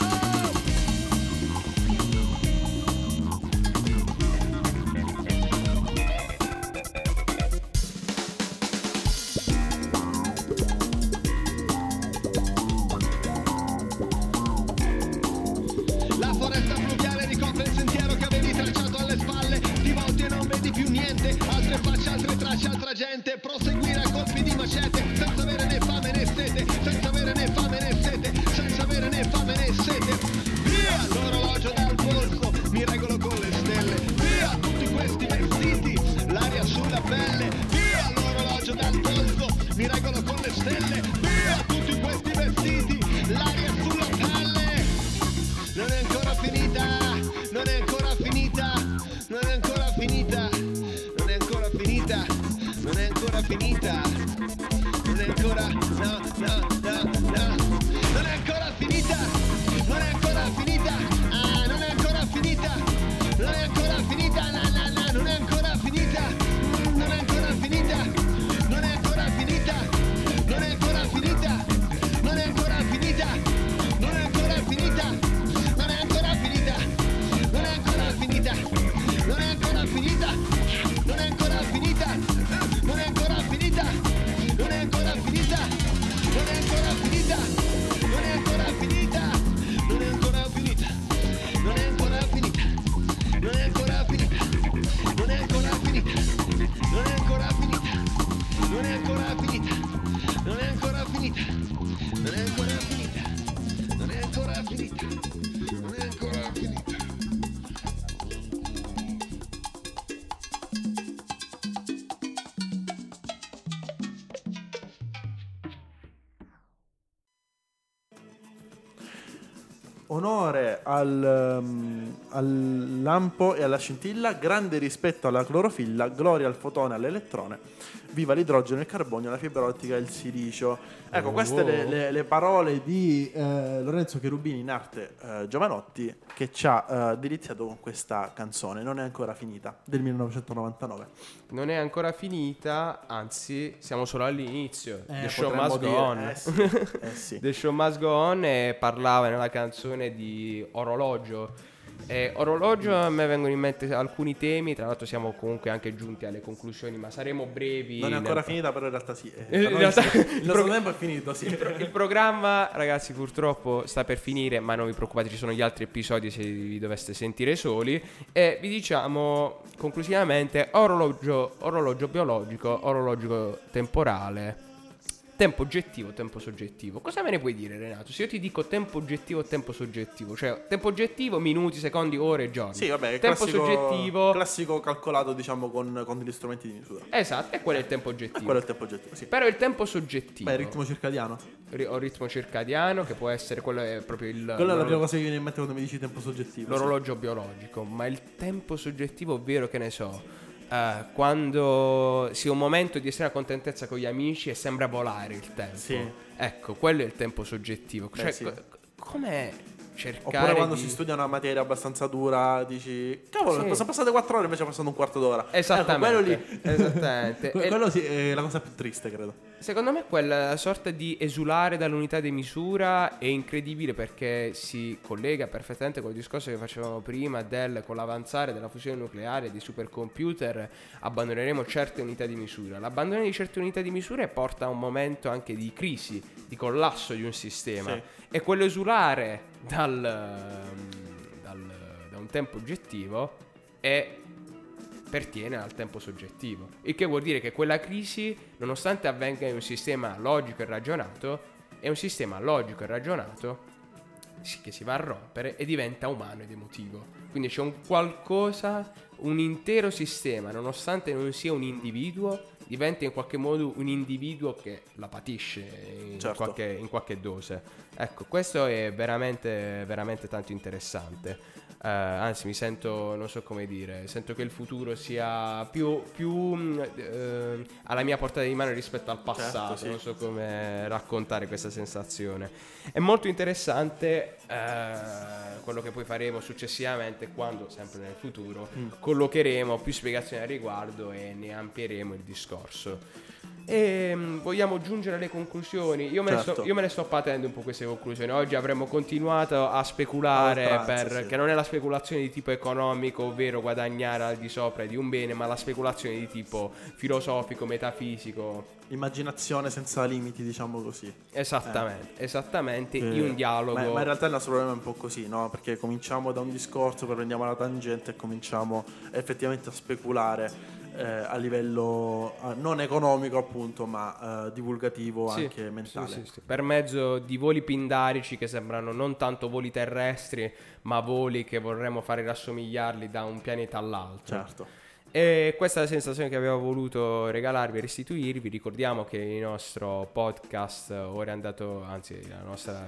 Non è ancora finita, non è ancora finita, non è ancora finita, non è ancora finita, non è ancora finita, على al, lampo e alla scintilla, grande rispetto alla clorofilla, gloria al fotone all'elettrone, viva l'idrogeno, il carbonio, la fibra ottica e il silicio. Ecco, queste le, le- le parole di eh, Lorenzo Cherubini in arte eh, Giovanotti che ci ha eh, deliziato con questa canzone, non è ancora finita, del 1999. Non è ancora finita, anzi, siamo solo all'inizio. The show must go on. eh sì, [LAUGHS] eh sì. The show must go on e parlava nella canzone di orologio. E orologio a me vengono in mente alcuni temi, tra l'altro siamo comunque anche giunti alle conclusioni, ma saremo brevi. Non è ancora nel- finita, però in realtà sì. eh, In realtà- sì. [LAUGHS] il pro- tempo è finito, sì. Il, pro- il programma, ragazzi, purtroppo sta per finire, ma non vi preoccupate, ci sono gli altri episodi se vi doveste sentire soli. E vi diciamo conclusivamente: orologio, orologio biologico, orologio temporale. Tempo oggettivo, tempo soggettivo. Cosa me ne puoi dire, Renato? Se io ti dico tempo oggettivo e tempo soggettivo, cioè tempo oggettivo, minuti, secondi, ore, giorni. Sì, vabbè, tempo classico, soggettivo. classico calcolato, diciamo, con, con degli strumenti di misura. esatto, e quello è il tempo oggettivo. Quello è il tempo oggettivo, sì. Però il tempo soggettivo. Beh, il ritmo circadiano. Ri- o ritmo circadiano, che può essere quello è proprio il. Quella è la prima cosa che viene in mente quando mi dici tempo soggettivo. l'orologio biologico, ma il tempo soggettivo, ovvero che ne so, eh, quando si ha un momento di estrema contentezza con gli amici e sembra volare il tempo. Sì. Ecco, quello è il tempo soggettivo. Beh, Cioè, sì. co- com'è cercare Oppure quando di- si studia una materia abbastanza dura, dici, cavolo, Sì. sono passate 4 ore invece è passato un quarto d'ora. Esattamente. Ecco, quello lì. Esattamente. Que- [LAUGHS] quello sì, è la cosa più triste, credo. Secondo me quella sorta di esulare dall'unità di misura è incredibile perché si collega perfettamente col discorso che facevamo prima del con l'avanzare della fusione nucleare di supercomputer abbandoneremo certe unità di misura. L'abbandono di certe unità di misura porta a un momento anche di crisi, di collasso di un sistema Sì. e quello esulare dal, dal- da un tempo oggettivo è pertiene al tempo soggettivo. Il che vuol dire che quella crisi, nonostante avvenga in un sistema logico e ragionato, è un sistema logico e ragionato che si va a rompere e diventa umano ed emotivo. Quindi c'è un qualcosa, un intero sistema, nonostante non sia un individuo, diventa in qualche modo un individuo che la patisce in, Certo. qualche, in qualche dose. Ecco, questo è veramente, veramente tanto interessante. Eh, anzi mi sento, non so come dire, sento che il futuro sia più, più eh, alla mia portata di mano rispetto al passato, Certo, sì. non so come raccontare questa sensazione. È molto interessante eh, quello che poi faremo successivamente quando, sempre nel futuro, Mm. collocheremo più spiegazioni al riguardo e ne ampieremo il discorso. E mh, vogliamo giungere alle conclusioni. Io me, ne Certo. sto, io me ne sto patendo un po' queste conclusioni. Oggi avremmo continuato a speculare, A oltranza, per, sì. che non è la speculazione di tipo economico, ovvero guadagnare al di sopra di un bene, ma la speculazione di tipo filosofico, metafisico. Immaginazione senza limiti, diciamo così. Esattamente, esattamente. Eh, in un dialogo. Ma, ma in realtà il nostro problema è un po' così, no? Perché cominciamo da un discorso, poi prendiamo la tangente e cominciamo effettivamente a speculare eh, a livello eh, non economico, appunto, ma eh, divulgativo Sì, anche mentale. sì, sì, sì. Per mezzo di voli pindarici che sembrano non tanto voli terrestri, ma voli che vorremmo fare rassomigliarli da un pianeta all'altro. Certo. E questa è la sensazione che avevo voluto regalarvi e restituirvi. Ricordiamo che il nostro podcast ora è andato, anzi la nostra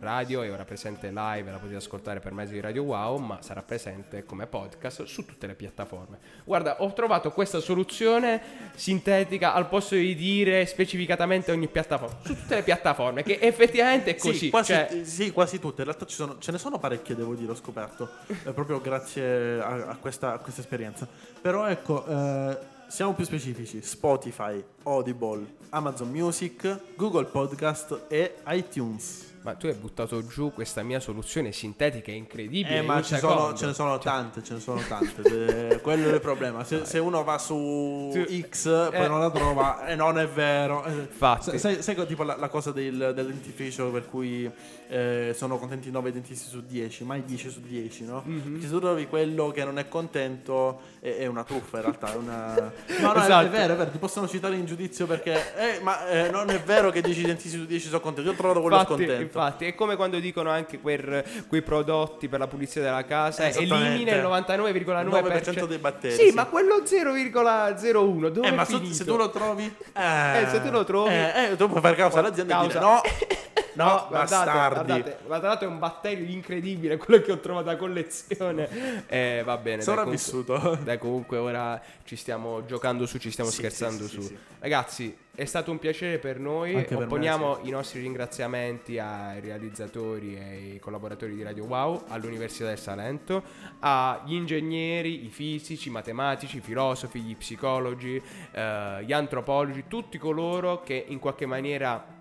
radio è ora presente live, la potete ascoltare per mezzo di Radio Wow, ma sarà presente come podcast su tutte le piattaforme. Guarda, ho trovato questa soluzione sintetica al posto di dire specificatamente ogni piattaforma, su tutte le piattaforme, che effettivamente è così. Sì, quasi, cioè- sì, quasi tutte. In realtà ci sono- ce ne sono parecchie, devo dire, ho scoperto. eh, proprio grazie a, a questa, a questa esperienza. Però ecco, eh, siamo più specifici. Spotify, Audible, Amazon Music, Google Podcast e iTunes. Ma tu hai buttato giù questa mia soluzione sintetica incredibile. Eh, ma ci sono- ce ne sono tante, ce ne sono tante. Eh, quello è il problema. Se, se uno va su X, poi eh. non la trova, e non è vero. Eh, Infatti. Sai, sai tipo la, la cosa del, del dentifricio per cui eh, sono contenti 9 dentisti su 10, mai 10 su 10, no? Mhm. Perché se tu trovi quello che non è contento è, è una truffa in realtà. È una... [LAUGHS] No, no, è- Esatto. è, vero, è vero. Ti possono citare in giudizio perché, eh, ma eh, non è vero che 10 dentisti su 10 sono contenti. Io ho trovato quello Infatti, scontento. infatti, è come quando dicono anche quel- quei prodotti per la pulizia della casa, Esattamente. elimina il 99,9% 9% dei batteri, Sì, sì. ma quello 0,01 dove Eh, è ma se, tu lo trovi, Eh, se tu lo trovi- eh, eh, tu puoi fare causa all'azienda e dire Causa. no, [LAUGHS] no, guardate, bastardi. guardate, ma tra l'altro è un batterio incredibile quello che ho trovato a collezione. Eh, va bene. dai, Sopravvissuto. comunque- Dai, comunque ora ci stiamo giocando su, ci stiamo Sì, scherzando sì, sì, su. Ragazzi, è stato un piacere per noi. Anche Opponiamo i nostri ringraziamenti ai realizzatori e ai collaboratori di Radio Wow, all'Università del Salento, agli ingegneri, i fisici, i matematici, i filosofi, gli psicologi, eh, gli antropologi, tutti coloro che in qualche maniera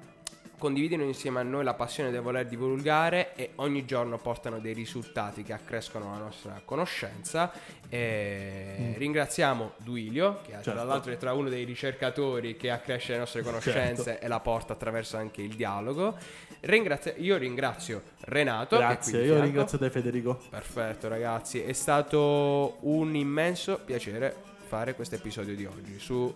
condividono insieme a noi la passione del voler divulgare e ogni giorno portano dei risultati che accrescono la nostra conoscenza. E Ringraziamo Duilio, che tra Certo. l'altro è tra uno dei ricercatori che accresce le nostre conoscenze Certo. e la porta attraverso anche il dialogo. Ringrazia- io ringrazio Renato. Grazie, io ringrazio te Federico. Perfetto ragazzi, è stato un immenso piacere fare questo episodio di oggi su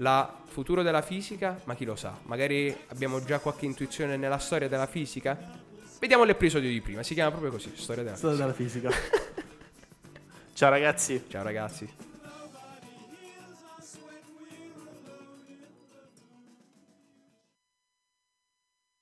la futuro della fisica, ma chi lo sa, magari abbiamo già qualche intuizione nella storia della fisica? Vediamo l'episodio di prima, si chiama proprio così, storia della Storia fisica. della fisica. [LAUGHS] Ciao ragazzi. Ciao ragazzi.